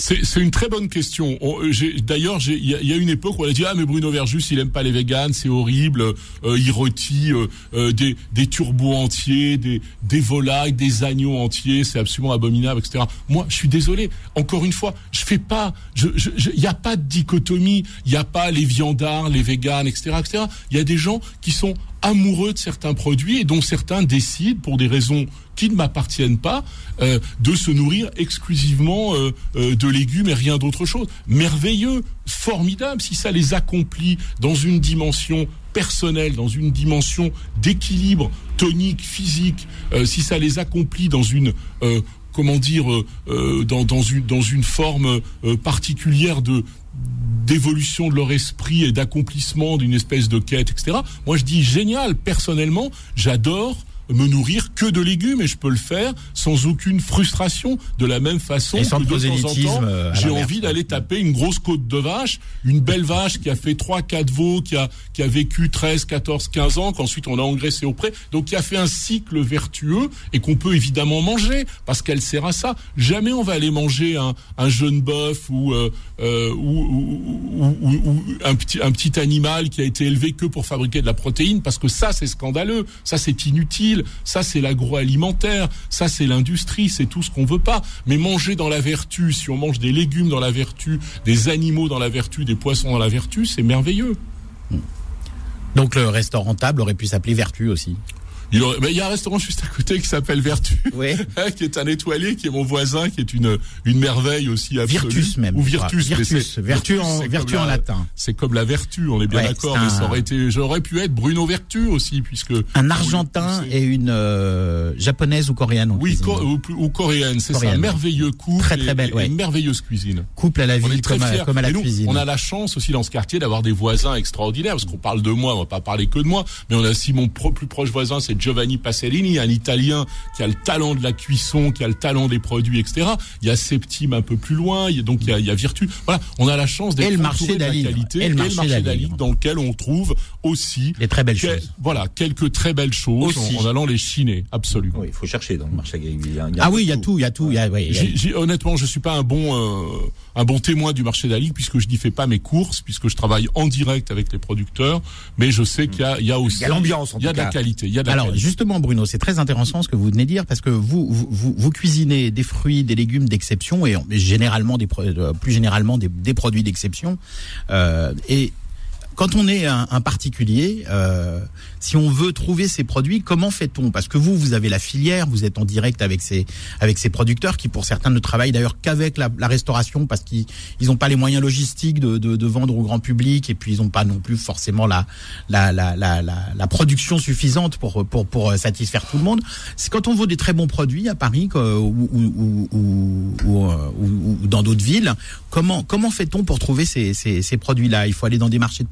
c'est une très bonne question. Euh, d'ailleurs, il y, a une époque où on a dit ah mais Bruno Verjus il aime pas les véganes, c'est horrible, euh, il rôtit euh, des, des turbos entiers, des, des volailles, des agneaux entiers, c'est absolument abominable, etc. Moi, je suis désolé. Encore une fois, je fais pas, il je, y a pas de dichotomie, il y a pas les viandards, les véganes, etc., etc. Il y a des gens qui sont amoureux de certains produits et dont certains décident, pour des raisons qui ne m'appartiennent pas, euh, de se nourrir exclusivement euh, euh, de légumes et rien d'autre chose. Merveilleux, formidable, si ça les accomplit dans une dimension personnelle, dans une dimension d'équilibre tonique, physique, si ça les accomplit dans une comment dire, dans, une, dans une forme particulière de, d'évolution de leur esprit et d'accomplissement d'une espèce de quête, etc. Moi, je dis génial. Personnellement, j'adore me nourrir que de légumes et je peux le faire sans aucune frustration de la même façon que de temps en temps euh, j'ai envie d'aller taper une grosse côte de vache, une belle vache qui a fait 3 4 veaux qui a qui a vécu 13 14 15 ans qu'ensuite on a engraissé auprès donc qui a fait un cycle vertueux et qu'on peut évidemment manger parce qu'elle sert à ça. Jamais on va aller manger un, un jeune bœuf ou, euh, euh ou, ou, ou, ou, un petit un petit animal qui a été élevé que pour fabriquer de la protéine parce que ça c'est scandaleux, ça c'est inutile ça c'est l'agroalimentaire, ça c'est l'industrie, c'est tout ce qu'on veut pas. Mais manger dans la vertu, si on mange des légumes dans la vertu, des animaux dans la vertu, des poissons dans la vertu, c'est merveilleux. Donc le restaurant table aurait pu s'appeler Vertu aussi. Il, il, y a un restaurant juste à côté qui s'appelle Vertu, hein, qui est un étoilé, qui est mon voisin, qui est une une merveille aussi absolue. Virtus même. Ou Virtus. Virtus, vertu, en, vertu en latin. C'est comme la vertu, on est bien d'accord. Mais ça aurait été, j'aurais pu être Bruno Vertu aussi, puisque un Argentin et une euh, japonaise ou coréenne. Oui, ou, coréenne, c'est ça. Merveilleux couple. Très très belle. Et, merveilleuse cuisine. Couple à la vie, comme, à, comme à la nous, cuisine. On a la chance aussi dans ce quartier d'avoir des voisins extraordinaires, parce qu'on parle de moi, on va pas parler que de moi, mais on a aussi mon plus proche voisin, c'est Giovanni Pacelli un Italien qui a le talent de la cuisson, qui a le talent des produits, etc. Il y a Septime un peu plus loin, il y a, donc il y a, il y a Virtu. Voilà, on a la chance d'être entouré de la qualité et le marché, et dans lequel on trouve aussi des très belles choses. Voilà, quelques très belles choses en, allant les chiner, absolument. Oui, il faut chercher dans le marché ah oui, il y a tout, il y a tout. honnêtement, je suis pas un bon euh, un bon témoin du marché d'Ali puisque je n'y fais pas mes courses, puisque je travaille en direct avec les producteurs, mais je sais qu'il y a, il y a aussi il y a l'ambiance, il y a de la qualité. Il y a de la Alors justement, Bruno, c'est très intéressant ce que vous venez de dire parce que vous vous, vous, cuisinez des fruits, des légumes d'exception et généralement des euh, plus généralement des, des produits d'exception euh, et quand on est un, particulier, euh, si on veut trouver ces produits, comment fait-on? Parce que vous, vous avez la filière, vous êtes en direct avec ces avec ces producteurs qui, pour certains, ne travaillent d'ailleurs qu'avec la, restauration parce qu'ils ils n'ont pas les moyens logistiques de, de, vendre au grand public et puis ils n'ont pas non plus forcément la la, la la, la, production suffisante pour pour pour satisfaire tout le monde. C'est quand on veut des très bons produits à Paris ou, ou, ou, ou dans d'autres villes. Comment comment fait-on pour trouver ces, ces, ces produits-là? Il faut aller dans des marchés de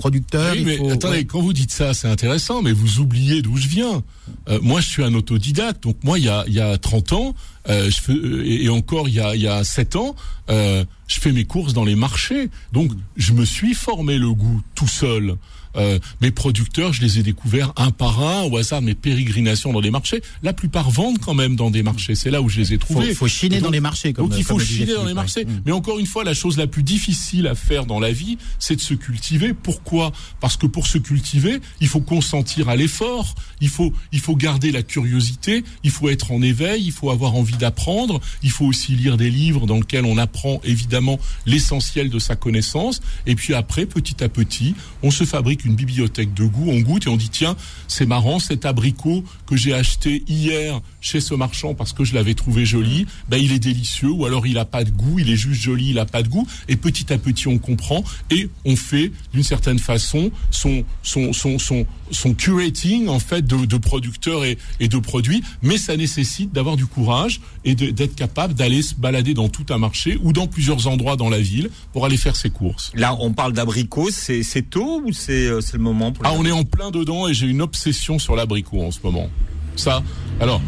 Oui, mais attendez, quand vous dites ça, c'est intéressant, mais vous oubliez d'où je viens. Euh, moi, je suis un autodidacte, donc moi, il y a, il y a 30 ans, euh, je fais, euh, et encore il y a, il y a 7 ans, euh, je fais mes courses dans les marchés. Donc, je me suis formé le goût tout seul. Euh, mes producteurs, je les ai découverts un par un au hasard de mes pérégrinations dans des marchés. La plupart vendent quand même dans des marchés. C'est là où je les ai trouvés. Il faut, chiner dans les marchés. Comme, donc il faut chiner dans les marchés. Mm. Mais encore une fois, la chose la plus difficile à faire dans la vie, c'est de se cultiver. Pourquoi? Parce que pour se cultiver, il faut consentir à l'effort. Il faut, il faut garder la curiosité. Il faut être en éveil. Il faut avoir envie d'apprendre. Il faut aussi lire des livres dans lesquels on apprend évidemment l'essentiel de sa connaissance. Et puis après, petit à petit, on se fabrique une bibliothèque de goût, on goûte et on dit tiens, c'est marrant, cet abricot que j'ai acheté hier chez ce marchand parce que je l'avais trouvé joli, ben il est délicieux ou alors il a pas de goût, il est juste joli, il a pas de goût et petit à petit on comprend et on fait d'une certaine façon son son son son son curating en fait de, producteurs et, et de produits, mais ça nécessite d'avoir du courage et d'être capable d'aller se balader dans tout un marché ou dans plusieurs endroits dans la ville pour aller faire ses courses. Là, on parle d'abricots, c'est tôt ou euh, c'est le moment pour Ah, on est en plein dedans et j'ai une obsession sur l'abricot en ce moment. Ça, alors,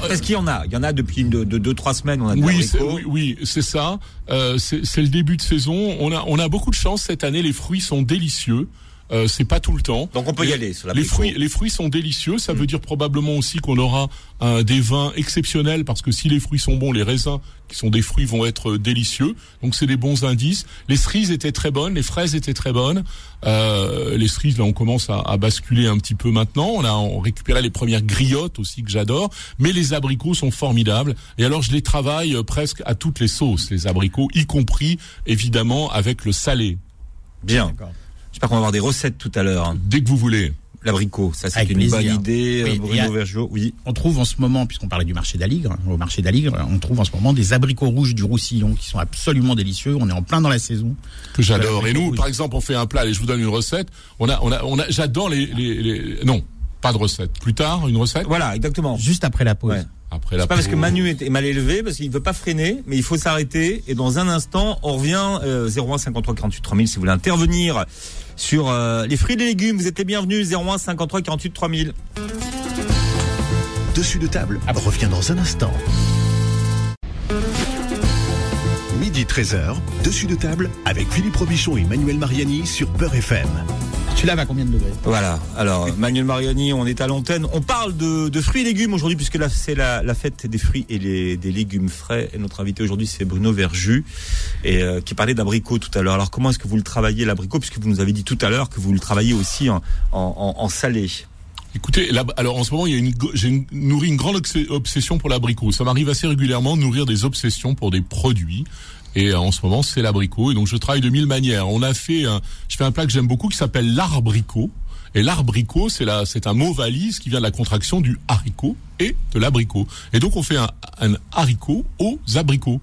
parce qu'il y en a, il y en a depuis deux, deux, trois semaines. On a oui, oui, oui, c'est ça. Euh, c'est le début de saison. On a, on a beaucoup de chance cette année. Les fruits sont délicieux. Euh, c'est pas tout le temps. Donc on peut y aller. Sur les fruits, les fruits sont délicieux. Ça veut mm. dire probablement aussi qu'on aura des vins exceptionnels parce que si les fruits sont bons, les raisins qui sont des fruits vont être délicieux. Donc c'est des bons indices. Les cerises étaient très bonnes, les fraises étaient très bonnes. Euh, les cerises là, on commence à, à, basculer un petit peu maintenant. On a on récupéré les premières griottes aussi que j'adore. Mais les abricots sont formidables. Et alors je les travaille presque à toutes les sauces, les abricots, y compris évidemment avec le salé. Bien. J'espère qu'on va avoir des recettes tout à l'heure. Hein. Dès que vous voulez. L'abricot, ça c'est une bonne idée. Oui, Bruno Vergeot, oui. On trouve en ce moment, puisqu'on parlait du marché d'Aligre, au marché d'Aligre, on trouve en ce moment des abricots rouges du Roussillon qui sont absolument délicieux. On est en plein dans la saison. Que j'adore. Et nous, par exemple, on fait un plat. et je vous donne une recette. On a, on a, on a. J'adore les, les, les, non, pas de recette. Plus tard, une recette? Voilà, exactement. Juste après la pause. Après la pas parce que Manu est mal élevé, parce qu'il ne veut pas freiner, mais il faut s'arrêter. Et dans un instant, on revient euh, 01 53 48 3000 si vous voulez intervenir sur euh, les fruits et les légumes. Vous êtes les bienvenus 01 53 48 3000. Dessus de table ah revient dans un instant. Midi 13h, dessus de table avec Philippe Robichon et Manuel Mariani sur Peur FM. Tu laves à combien de degrés Voilà. Alors, Manuel Mariani, on est à l'antenne. On parle de, fruits et légumes aujourd'hui, puisque là, c'est la, fête des fruits et des légumes frais. Et notre invité aujourd'hui, c'est Bruno Verjus, et, euh, qui parlait d'abricot tout à l'heure. Alors, comment est-ce que vous le travaillez, l'abricot Puisque vous nous avez dit tout à l'heure que vous le travaillez aussi en, salé? Écoutez, alors en ce moment, j'ai nourri une grande obsession pour l'abricot. Ça m'arrive assez régulièrement de nourrir des obsessions pour des produits. Et euh, en ce moment, c'est l'abricot. Et donc, je travaille de mille manières. On a fait, un, je fais un plat que j'aime beaucoup qui s'appelle l'arbricot. Et l'arbricot, c'est là, c'est un mot valise qui vient de la contraction du haricot et de l'abricot. Et donc, on fait un, un haricot aux abricots.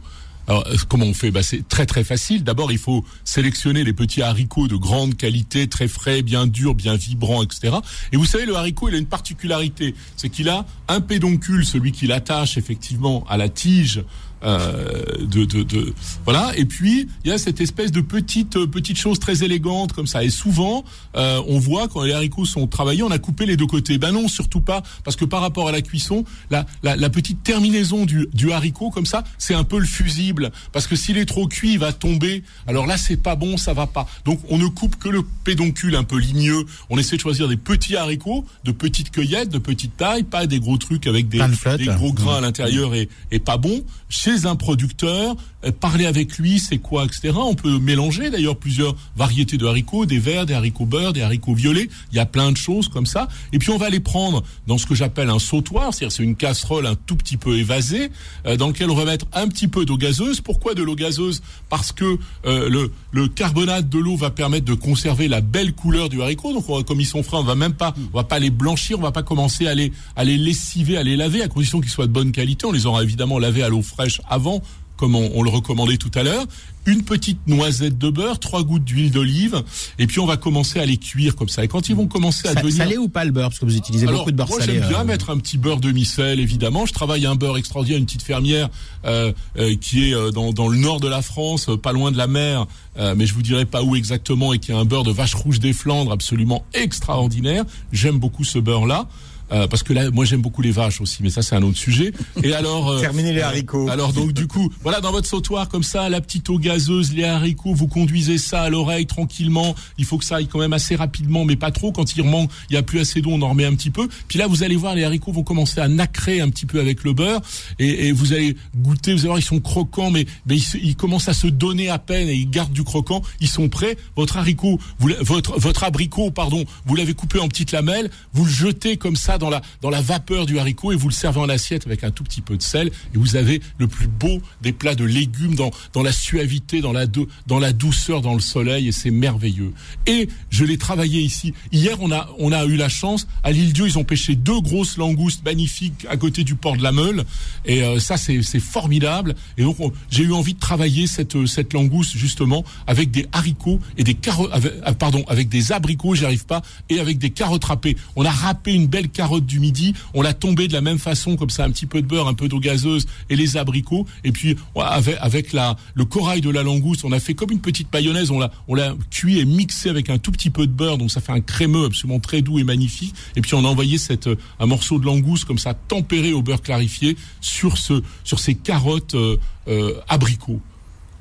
Alors, euh, comment on fait? Bah, C'est très très facile. D'abord, il faut sélectionner les petits haricots de grande qualité, très frais, bien durs, bien vibrants, etc. Et vous savez, le haricot, il a une particularité, c'est qu'il a un pédoncule, celui qui l'attache effectivement à la tige euh, de, de, de, voilà. Et puis il y a cette espèce de petite euh, petite chose très élégante comme ça. Et souvent, euh, on voit quand les haricots sont travaillés, on a coupé les deux côtés. Ben non, surtout pas, parce que par rapport à la cuisson, la, la, la petite terminaison du, du haricot comme ça, c'est un peu le fusible, parce que s'il est trop cuit, il va tomber. Alors là, c'est pas bon, ça va pas. Donc on ne coupe que le pédoncule un peu ligneux. On essaie de choisir des petits haricots, de petites cueillettes, de petite taille, pas des gros trucs avec des, des gros grains à l'intérieur et, et pas bon chez un producteur, euh, parler avec lui, c'est quoi, etc. On peut mélanger d'ailleurs plusieurs variétés de haricots, des verts, des haricots beurre, des haricots violets. Il y a plein de choses comme ça. Et puis on va les prendre dans ce que j'appelle un sautoir, c'est-à-dire c'est une casserole un tout petit peu évasée, euh, dans lequel on va mettre un petit peu d'eau gazeuse. Pourquoi de l'eau gazeuse? Parce que euh, le, le carbonate de l'eau va permettre de conserver la belle couleur du haricot. Donc comme ils sont frais, on va même pas, on va pas les blanchir, on va pas commencer à les, à les lessiver, à les laver, à condition qu'ils soient de bonne qualité. On les aura évidemment lavés à l'eau fraîche avant comme on, le recommandait tout à l'heure, une petite noisette de beurre, trois gouttes d'huile d'olive, et puis on va commencer à les cuire comme ça. Et quand ils vont commencer à devenir salé ou pas le beurre, parce que vous utilisez beaucoup de beurre moi, salé. Moi, j'aime bien euh, mettre un petit beurre demi-sel, évidemment. Je travaille un beurre extraordinaire, une petite fermière euh, euh, qui est dans, dans, le nord de la France, pas loin de la mer, mais je vous dirai pas où exactement, et qui a un beurre de vache rouge des Flandres absolument extraordinaire. J'aime beaucoup ce beurre-là. Euh, parce que là, moi j'aime beaucoup les vaches aussi, mais ça c'est un autre sujet. Et alors, euh, terminer les haricots. alors donc du coup, voilà dans votre sautoir comme ça, la petite eau gazeuse, les haricots, vous conduisez ça à l'oreille tranquillement. Il faut que ça aille quand même assez rapidement, mais pas trop. Quand il remonte, il y a plus assez d'eau, on en remet un petit peu. Puis là, vous allez voir, les haricots vont commencer à nacrer un petit peu avec le beurre, et, et vous allez goûter. Vous allez voir, ils sont croquants, mais, mais ils, commencent à se donner à peine et ils gardent du croquant. Ils sont prêts. Votre haricot, vous, votre votre abricot, pardon, vous l'avez coupé en petites lamelles, vous le jetez comme ça dans la dans la vapeur du haricot et vous le servez en assiette avec un tout petit peu de sel et vous avez le plus beau des plats de légumes dans dans la suavité, dans la dans la douceur, dans le soleil et c'est merveilleux. Et je l'ai travaillé ici. Hier, on a on a eu la chance à l'île Dieu, ils ont pêché deux grosses langoustes magnifiques à côté du port de la Meule et euh, ça c'est formidable et donc j'ai eu envie de travailler cette cette langouste justement avec des haricots et des carottes ah, pardon, avec des abricots, j'y arrive pas et avec des carottes râpées. On a râpé une belle carotte du midi, on l'a tombé de la même façon, comme ça, un petit peu de beurre, un peu d'eau gazeuse et les abricots. Et puis avec, avec la, le corail de la langouste, on a fait comme une petite mayonnaise. On l'a, on l'a cuit et mixé avec un tout petit peu de beurre, donc ça fait un crémeux absolument très doux et magnifique. Et puis on a envoyé cette, un morceau de langouste comme ça, tempéré au beurre clarifié, sur ce, sur ces carottes euh, euh, abricots.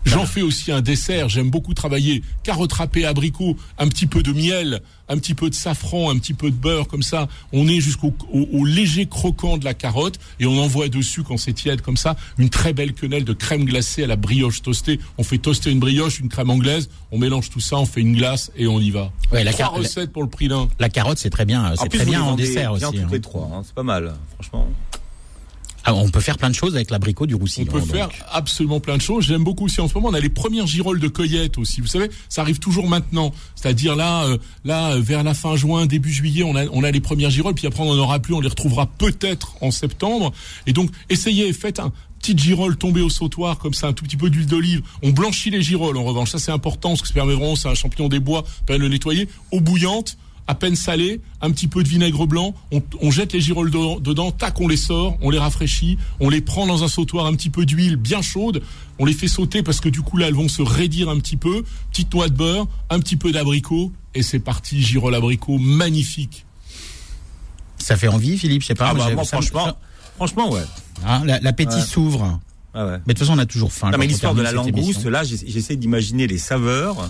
J'en fais aussi un dessert. J'aime beaucoup travailler carottes râpées, abricots, un petit peu de miel, un petit peu de safran, un petit peu de beurre, comme ça. On est jusqu'au au, léger croquant de la carotte et on envoie dessus, quand c'est tiède comme ça, une très belle quenelle de crème glacée à la brioche toastée. On fait toaster une brioche, une crème anglaise, on mélange tout ça, on fait une glace et on y va. Ouais, la Trois recettes pour le prix d'un. La carotte, c'est très bien, c'est très bien en dessert aussi. Bien toutes hein. les trois, hein. c'est pas mal, franchement. Ah, on peut faire plein de choses avec l'abricot du roussillon. On peut faire absolument plein de choses. J'aime beaucoup aussi en ce moment. On a les premières girolles de cueillette aussi. Vous savez, ça arrive toujours maintenant. C'est-à-dire là, euh, là, euh, vers la fin juin, début juillet, on a, on a les premières girolles. Puis après, on n'en aura plus. On les retrouvera peut-être en septembre. Et donc, essayez, faites un, petite girole tombée au sautoir comme ça, un tout petit peu d'huile d'olive. On blanchit les girolles en revanche. Ça c'est important parce que ça permet vraiment, c'est un champignon des bois, permet de le nettoyer. Eau bouillante à peine salé, un petit peu de vinaigre blanc, on, jette les girolles dedans, tac, on les sort, on les rafraîchit, on les prend dans un sautoir, un petit peu d'huile bien chaude, on les fait sauter parce que du coup là elles vont se raidir un petit peu, petite noix de beurre, un petit peu d'abricot et c'est parti, girole abricot magnifique. Ça fait envie, Philippe, je sais pas. Ah bah, franchement, franchement, ouais. Hein, l'appétit s'ouvre. Ah ouais. Mais de toute façon, on a toujours faim. Non, mais l'histoire de la langouste, là, j'essaie d'imaginer les saveurs.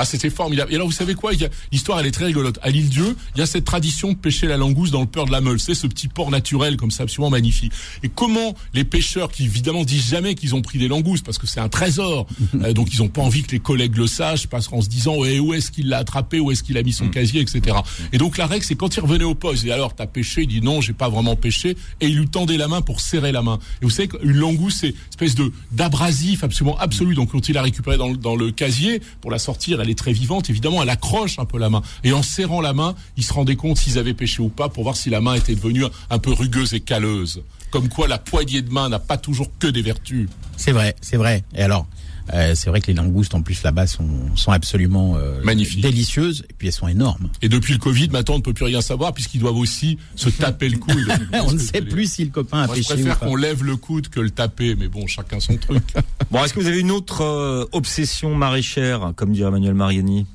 Ah, c'était formidable. Et alors, vous savez quoi? L'histoire, elle est très rigolote. À l'île Dieu, il y a cette tradition de pêcher la langouste dans le port de la Meule. C'est ce petit port naturel comme ça, absolument magnifique. Et comment les pêcheurs, qui évidemment disent jamais qu'ils ont pris des langoustes parce que c'est un trésor, euh, donc ils ont pas envie que les collègues le sachent, parce qu'en se disant ouais, où est-ce qu'il l'a attrapé, où est-ce qu'il a mis son mm. casier, etc. Et donc la règle, c'est quand il revenait au poste, et alors t'as pêché, il dit non, j'ai pas vraiment pêché, et il lui tendait la main pour serrer la main. Et vous savez qu'une langouste, c'est une espèce de d'abrasif absolument absolu. Donc quand il l'a récupéré dans, dans le casier pour la sortir, elle est très vivante, évidemment elle accroche un peu la main. Et en serrant la main, ils se rendaient compte s'ils avaient pêché ou pas pour voir si la main était devenue un peu rugueuse et calleuse. Comme quoi la poignée de main n'a pas toujours que des vertus. C'est vrai, c'est vrai. Et alors, euh, c'est vrai que les langoustes en plus là-bas sont, sont absolument euh, magnifiques, délicieuses et puis elles sont énormes. Et depuis le Covid, maintenant on ne peut plus rien savoir puisqu'ils doivent aussi se taper le coude. on ne sait plus si le copain a pêché. Je préfère qu'on lève le coude que le taper, mais bon, chacun son truc. bon, est-ce que vous avez une autre euh, obsession maraîchère, comme dirait Emmanuel Mariani?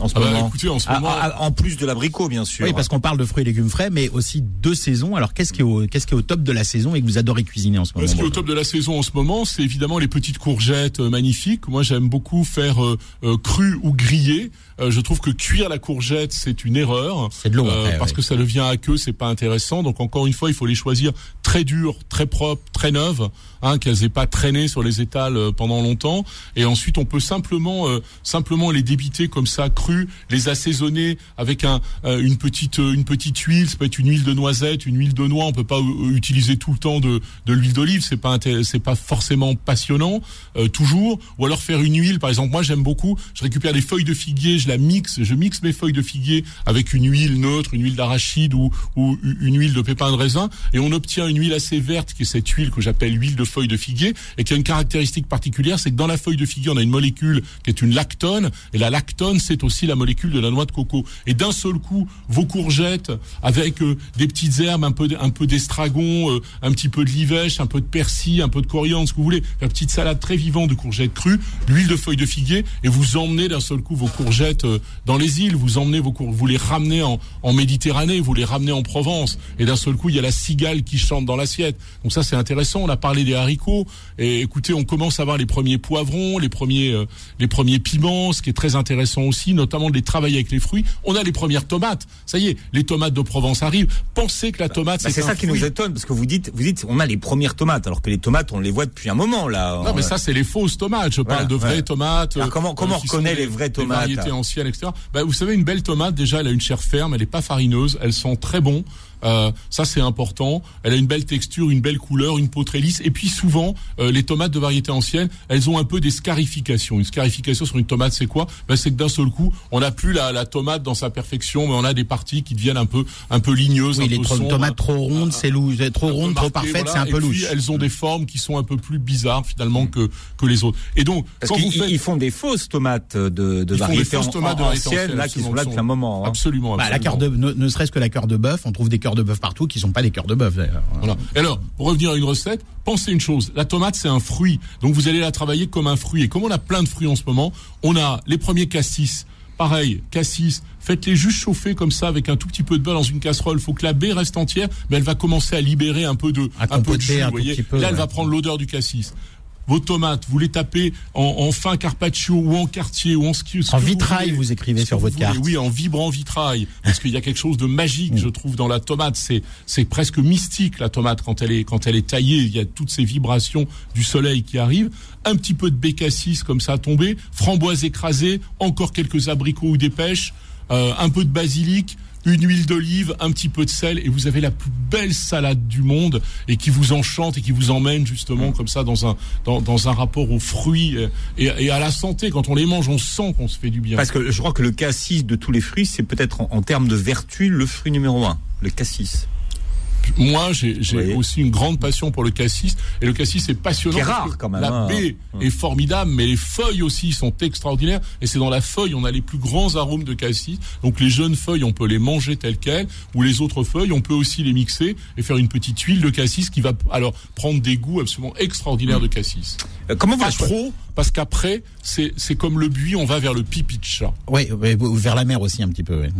En ce Ah bah, moment écoutez, en ce moment- En plus de l'abricot, bien sûr. Oui, parce qu'on parle de fruits et légumes frais, mais aussi de saison. Alors, qu'est-ce qui est au, qu'est-ce qui est au top de la saison et que vous adorez cuisiner en ce moment Ce qui est au top de la saison en ce moment, c'est évidemment les petites courgettes euh, magnifiques. Moi, j'aime beaucoup faire euh, euh, cru ou grillé. Euh, je trouve que cuire la courgette, c'est une erreur. C'est de l'eau, après, parce ouais. que ça devient aqueux, c'est pas intéressant. Donc encore une fois, il faut les choisir très dures, très propres, très neuves, hein, qu'elles aient pas traîné sur les étals euh, pendant longtemps. Et ensuite, on peut simplement euh, simplement les débiter comme ça, crues, les assaisonner avec un euh, une petite euh, une petite huile. Ça peut être une huile de noisette, une huile de noix. On peut pas euh, utiliser tout le temps de de l'huile d'olive. C'est pas c'est pas forcément passionnant euh, toujours. Ou alors faire une huile. Par exemple, moi j'aime beaucoup. Je récupère des feuilles de figuier, je la mixe, je mixe mes feuilles de figuier avec une huile neutre, une huile d'arachide ou ou une huile de pépins de raisin, et on obtient une huile assez verte qui est cette huile que j'appelle l'huile de feuille de figuier et qui a une caractéristique particulière, c'est que dans la feuille de figuier on a une molécule qui est une lactone et la lactone c'est aussi la molécule de la noix de coco. Et d'un seul coup, vos courgettes avec euh, des petites herbes, un peu un peu d'estragon, euh, un petit peu de livèche, un peu de persil, un peu de coriandre, ce que vous voulez, une petite salade très vivante de courgettes crues, l'huile de feuille de figuier et vous emmenez d'un seul coup vos courgettes euh, dans les îles, vous emmenez vos cour- vous les ramenez en, en Méditerranée, vous les ramenez en Provence et d'un seul coup il y a la cigale qui chante dans l'assiette. Donc ça c'est intéressant. On a parlé des haricots et écoutez, on commence à voir les premiers poivrons, les premiers euh, les premiers piments, ce qui est très intéressant aussi, notamment de les travailler avec les fruits. On a les premières tomates. Ça y est, les tomates de Provence arrivent. Pensez que la tomate Bah, c'est ça qui nous étonne parce que vous dites, vous dites, on a les premières tomates, alors que les tomates, on les voit depuis un moment là. Non, mais On- ça, c'est les fausses tomates. Je parle de vraies ouais. tomates. Alors, euh, comment- comment on reconnaît les vraies tomates, anciennes, etc. Bah, vous savez, une belle tomate, déjà, elle a une chair ferme, elle est pas farineuse, elle sent très bon. Euh, ça c'est important. Elle a une belle texture, une belle couleur, une peau très lisse. Et puis souvent, euh, les tomates de variété ancienne, elles ont un peu des scarifications. Une scarification sur une tomate, c'est quoi? Ben, C'est que d'un seul coup, on n'a plus la, la tomate dans sa perfection, mais on a des parties qui deviennent un peu un peu ligneuses, Oui, un les peu sombres, tomates trop rondes, c'est louche. Trop rondes, trop parfaites, voilà. c'est un peu Et puis, louche. elles ont des formes qui sont un peu plus bizarres finalement que que les autres. Et donc, Parce quand vous ils font des fausses tomates de, de Ils font des fausses tomates de en- variété ancienne, là qui sont absolument, là depuis un moment. hein. Absolument. Bah, la absolument. cœur de, ne, ne serait-ce que la cœur de bœuf, on trouve des cœurs de bœuf partout qui sont pas des cœurs de bœuf d'ailleurs. Voilà. Et alors, pour revenir à une recette, pensez une chose. La tomate, c'est un fruit. Donc, vous allez la travailler comme un fruit. Et comme on a plein de fruits en ce moment, on a les premiers cassis. Pareil, cassis. Faites-les juste chauffer comme ça avec un tout petit peu de beurre dans une casserole. Faut que la baie reste entière, mais elle va commencer à libérer un peu de, À un peu de jus, un vous voyez. peu, Là, elle ouais. va prendre l'odeur du cassis. Vos tomates, vous les tapez en, en fin carpaccio ou en quartier ou en ski. En vitrail, vous écrivez sur votre carte. Oui, en vibrant vitrail, parce qu'il y a quelque chose de magique, je trouve, dans la tomate. C'est c'est presque mystique la tomate quand elle est quand elle est taillée. Il y a toutes ces vibrations du soleil qui arrivent. Un petit peu de bécassis comme ça à tomber, framboise écrasée, encore quelques abricots ou des pêches, euh, un peu de basilic. Une huile d'olive, un petit peu de sel, et vous avez la plus belle salade du monde, et qui vous enchante et qui vous emmène justement comme ça dans un dans, dans un rapport aux fruits et, et à la santé. Quand on les mange, on sent qu'on se fait du bien. Parce que je crois que le cassis de tous les fruits, c'est peut-être en, en termes de vertu le fruit numéro un, le cassis. Moi, j'ai Oui. aussi une grande passion pour le cassis. Et le cassis est passionnant. Qui est parce rare, quand même, La hein. baie est formidable, mais les feuilles aussi sont extraordinaires. Et c'est dans la feuille, on a les plus grands arômes de cassis. Donc les jeunes feuilles, on peut les manger telles quelles. Ou les autres feuilles, on peut aussi les mixer et faire une petite huile de cassis qui va alors prendre des goûts absolument extraordinaires de cassis. Euh, comment vous Pas trop, parce qu'après, c'est c'est comme le buis, on va vers le pipi de chat. Oui, vers la mer aussi un petit peu. ouais.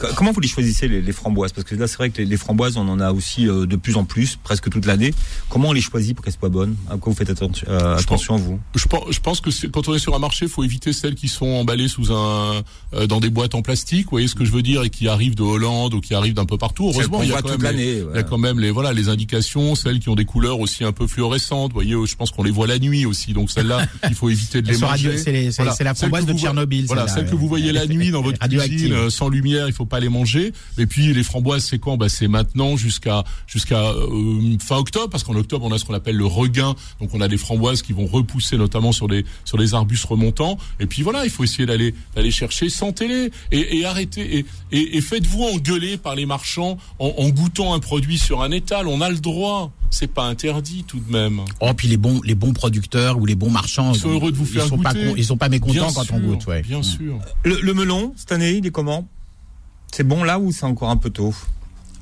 Co- Comment vous les choisissez les, les framboises? Parce que là, c'est vrai que les, les framboises, on en a aussi euh, de plus en plus, presque toute l'année. Comment on les choisit pour qu'elles soient bonnes? À quoi vous faites attention, euh, Je attention vous? Je pense, je pense que c'est- quand on est sur un marché, il faut éviter celles qui sont emballées sous un euh, dans des boîtes en plastique. Vous voyez ce que je veux dire? Et qui arrivent de Hollande ou qui arrivent d'un peu partout. Heureusement, il y a quand toute même les, l'année, il y ouais. a quand même les voilà les indications, celles qui ont des couleurs aussi un peu fluorescentes. Vous voyez, je pense qu'on les voit la nuit aussi. Donc celles-là, il faut éviter de les manger. c'est la Celles framboise de Tchernobyl, Voilà, celles que vous voyez la nuit dans votre Radioactive. cuisine euh, sans lumière, il faut pas les manger. Et puis les framboises, c'est quand? Bah, c'est maintenant jusqu'à jusqu'à euh, fin octobre, parce qu'en octobre on a ce qu'on appelle le regain. Donc on a des framboises qui vont repousser notamment sur les sur les arbustes remontants. Et puis voilà, il faut essayer d'aller d'aller chercher, sentez-les et, et arrêtez et, et, et faites-vous engueuler par les marchands en, en goûtant un produit sur un étal. On a le droit. C'est pas interdit tout de même. Oh, puis les bons, les bons producteurs ou les bons marchands, Ils sont heureux de vous faire ils sont goûter. ils sont pas mécontents Bien quand sûr, on goûte. Ouais. Bien sûr. le, le melon, cette année, il est comment? C'est bon là ou c'est encore un peu tôt?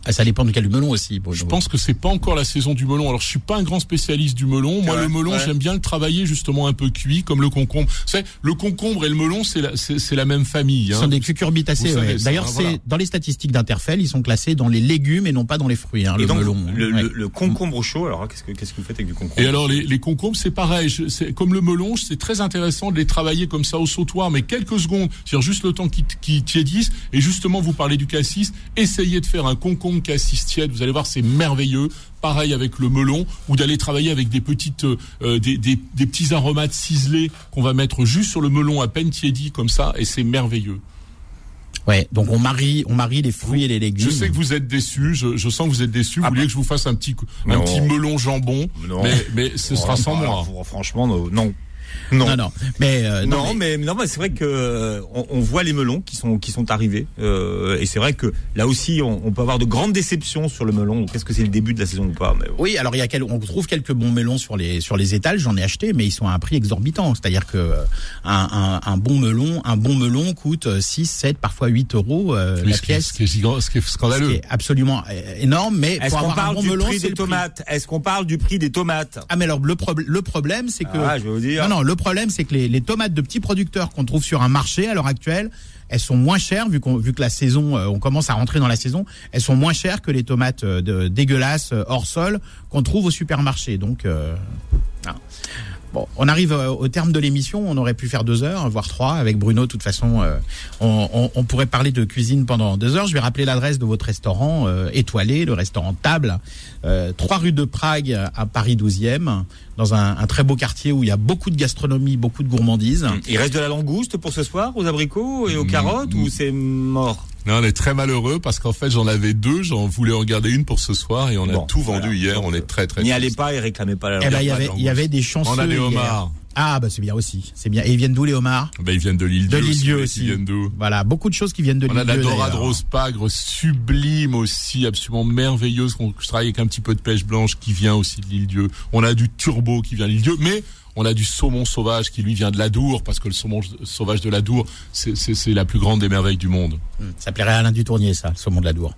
Ah, ça dépend de quel melon aussi. Je pense que c'est pas encore la saison du melon. Alors je suis pas un grand spécialiste du melon. Moi le melon j'aime bien le travailler justement un peu cuit comme le concombre. C'est le concombre et le melon c'est la, c'est, la même famille. Hein. Ce sont des cucurbitacées. Ouais. D'ailleurs c'est dans les statistiques d'Interfell ils sont classés dans les légumes et non pas dans les fruits. Hein, le melon. Le, concombre chaud alors qu'est-ce que qu'est-ce que vous faites avec du concombre? Et alors les, les concombres c'est pareil. C'est comme le melon c'est très intéressant de les travailler comme ça au sautoir mais quelques secondes, c'est-à-dire juste le temps qui, qui tiédissent et justement vous parlez du cassis. Essayez de faire un concombre cassis tiède vous allez voir, c'est merveilleux. Pareil avec le melon, ou d'aller travailler avec des petites, euh, des, petits aromates ciselés qu'on va mettre juste sur le melon à peine tiédi comme ça, et c'est merveilleux. Ouais, donc on marie, on marie les fruits et les légumes. Je sais que vous êtes déçus. Je, sens que vous êtes déçus. Vous ah voulez bah. que je vous fasse un petit, un petit melon jambon, mais, mais ce sera sans moi. Franchement, non. Non, non, Mais euh, non, mais, non, mais c'est vrai que euh, on, voit les melons qui sont qui sont arrivés euh, et c'est vrai que là aussi on, peut avoir de grandes déceptions sur le melon. Qu'est-ce que c'est le début de la saison ou pas Oui, alors il y a quel, on trouve quelques bons melons sur les sur les étals. J'en ai acheté, mais ils sont à un prix exorbitant. C'est-à-dire que un, un, bon melon, un bon melon coûte 6, 7, parfois 8 euros la pièce. Ce qui est, ce qui est scandaleux. Ce qui est absolument énorme. Mais est-ce qu'on parle du prix des tomates? Est-ce qu'on parle du prix des tomates? Ah mais alors le, le problème c'est que ah, je vais vous dire. Non non le problème, c'est que les, tomates de petits producteurs qu'on trouve sur un marché à l'heure actuelle, elles sont moins chères vu, vu que la saison, euh, on commence à rentrer dans la saison, elles sont moins chères que les tomates euh, de, dégueulasses euh, hors sol qu'on trouve au supermarché. Donc. Bon, on arrive au terme de l'émission. On aurait pu faire deux heures, voire trois, avec Bruno. De toute façon, on, pourrait parler de cuisine pendant deux heures. Je vais rappeler l'adresse de votre restaurant étoilé, le restaurant Table, 3 rue de Prague à Paris 12e dans un, très beau quartier où il y a beaucoup de gastronomie, beaucoup de gourmandise. Il reste de la langouste pour ce soir aux abricots et aux mmh. carottes ou c'est mort? Non, on est très malheureux parce qu'en fait j'en avais deux, j'en voulais en garder une pour ce soir et on a tout vendu hier. On est très très. N'y allez pas et réclamez pas la. Eh ben, il y avait il y avait des chansons. On a des homards. Ah bah c'est bien aussi, c'est bien. Et ils viennent d'où les homards? Bah ils viennent de l'île Dieu. De l'île Dieu aussi. Ils viennent d'où? Voilà, beaucoup de choses qui viennent de l'île Dieu. On a la dorade rose pagre sublime aussi, absolument merveilleuse. Je travaille avec un petit peu de pêche blanche qui vient aussi de l'île Dieu. On a du turbo qui vient de l'île Dieu, mais on a du saumon sauvage qui lui vient de l'Adour parce que le saumon sauvage de l'Adour c'est la plus grande des merveilles du monde. Ça plairait à Alain Dutournier ça, le saumon de l'Adour.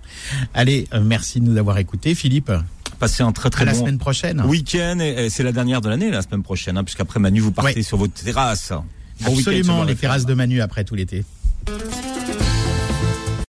Allez, euh, merci de nous avoir écoutés, Philippe passer un très très la semaine prochaine. week-end. Et, c'est la dernière de l'année la semaine prochaine, hein, puisqu'après Manu vous partez sur votre terrasse. Absolument, les terrasses de Manu après tout l'été.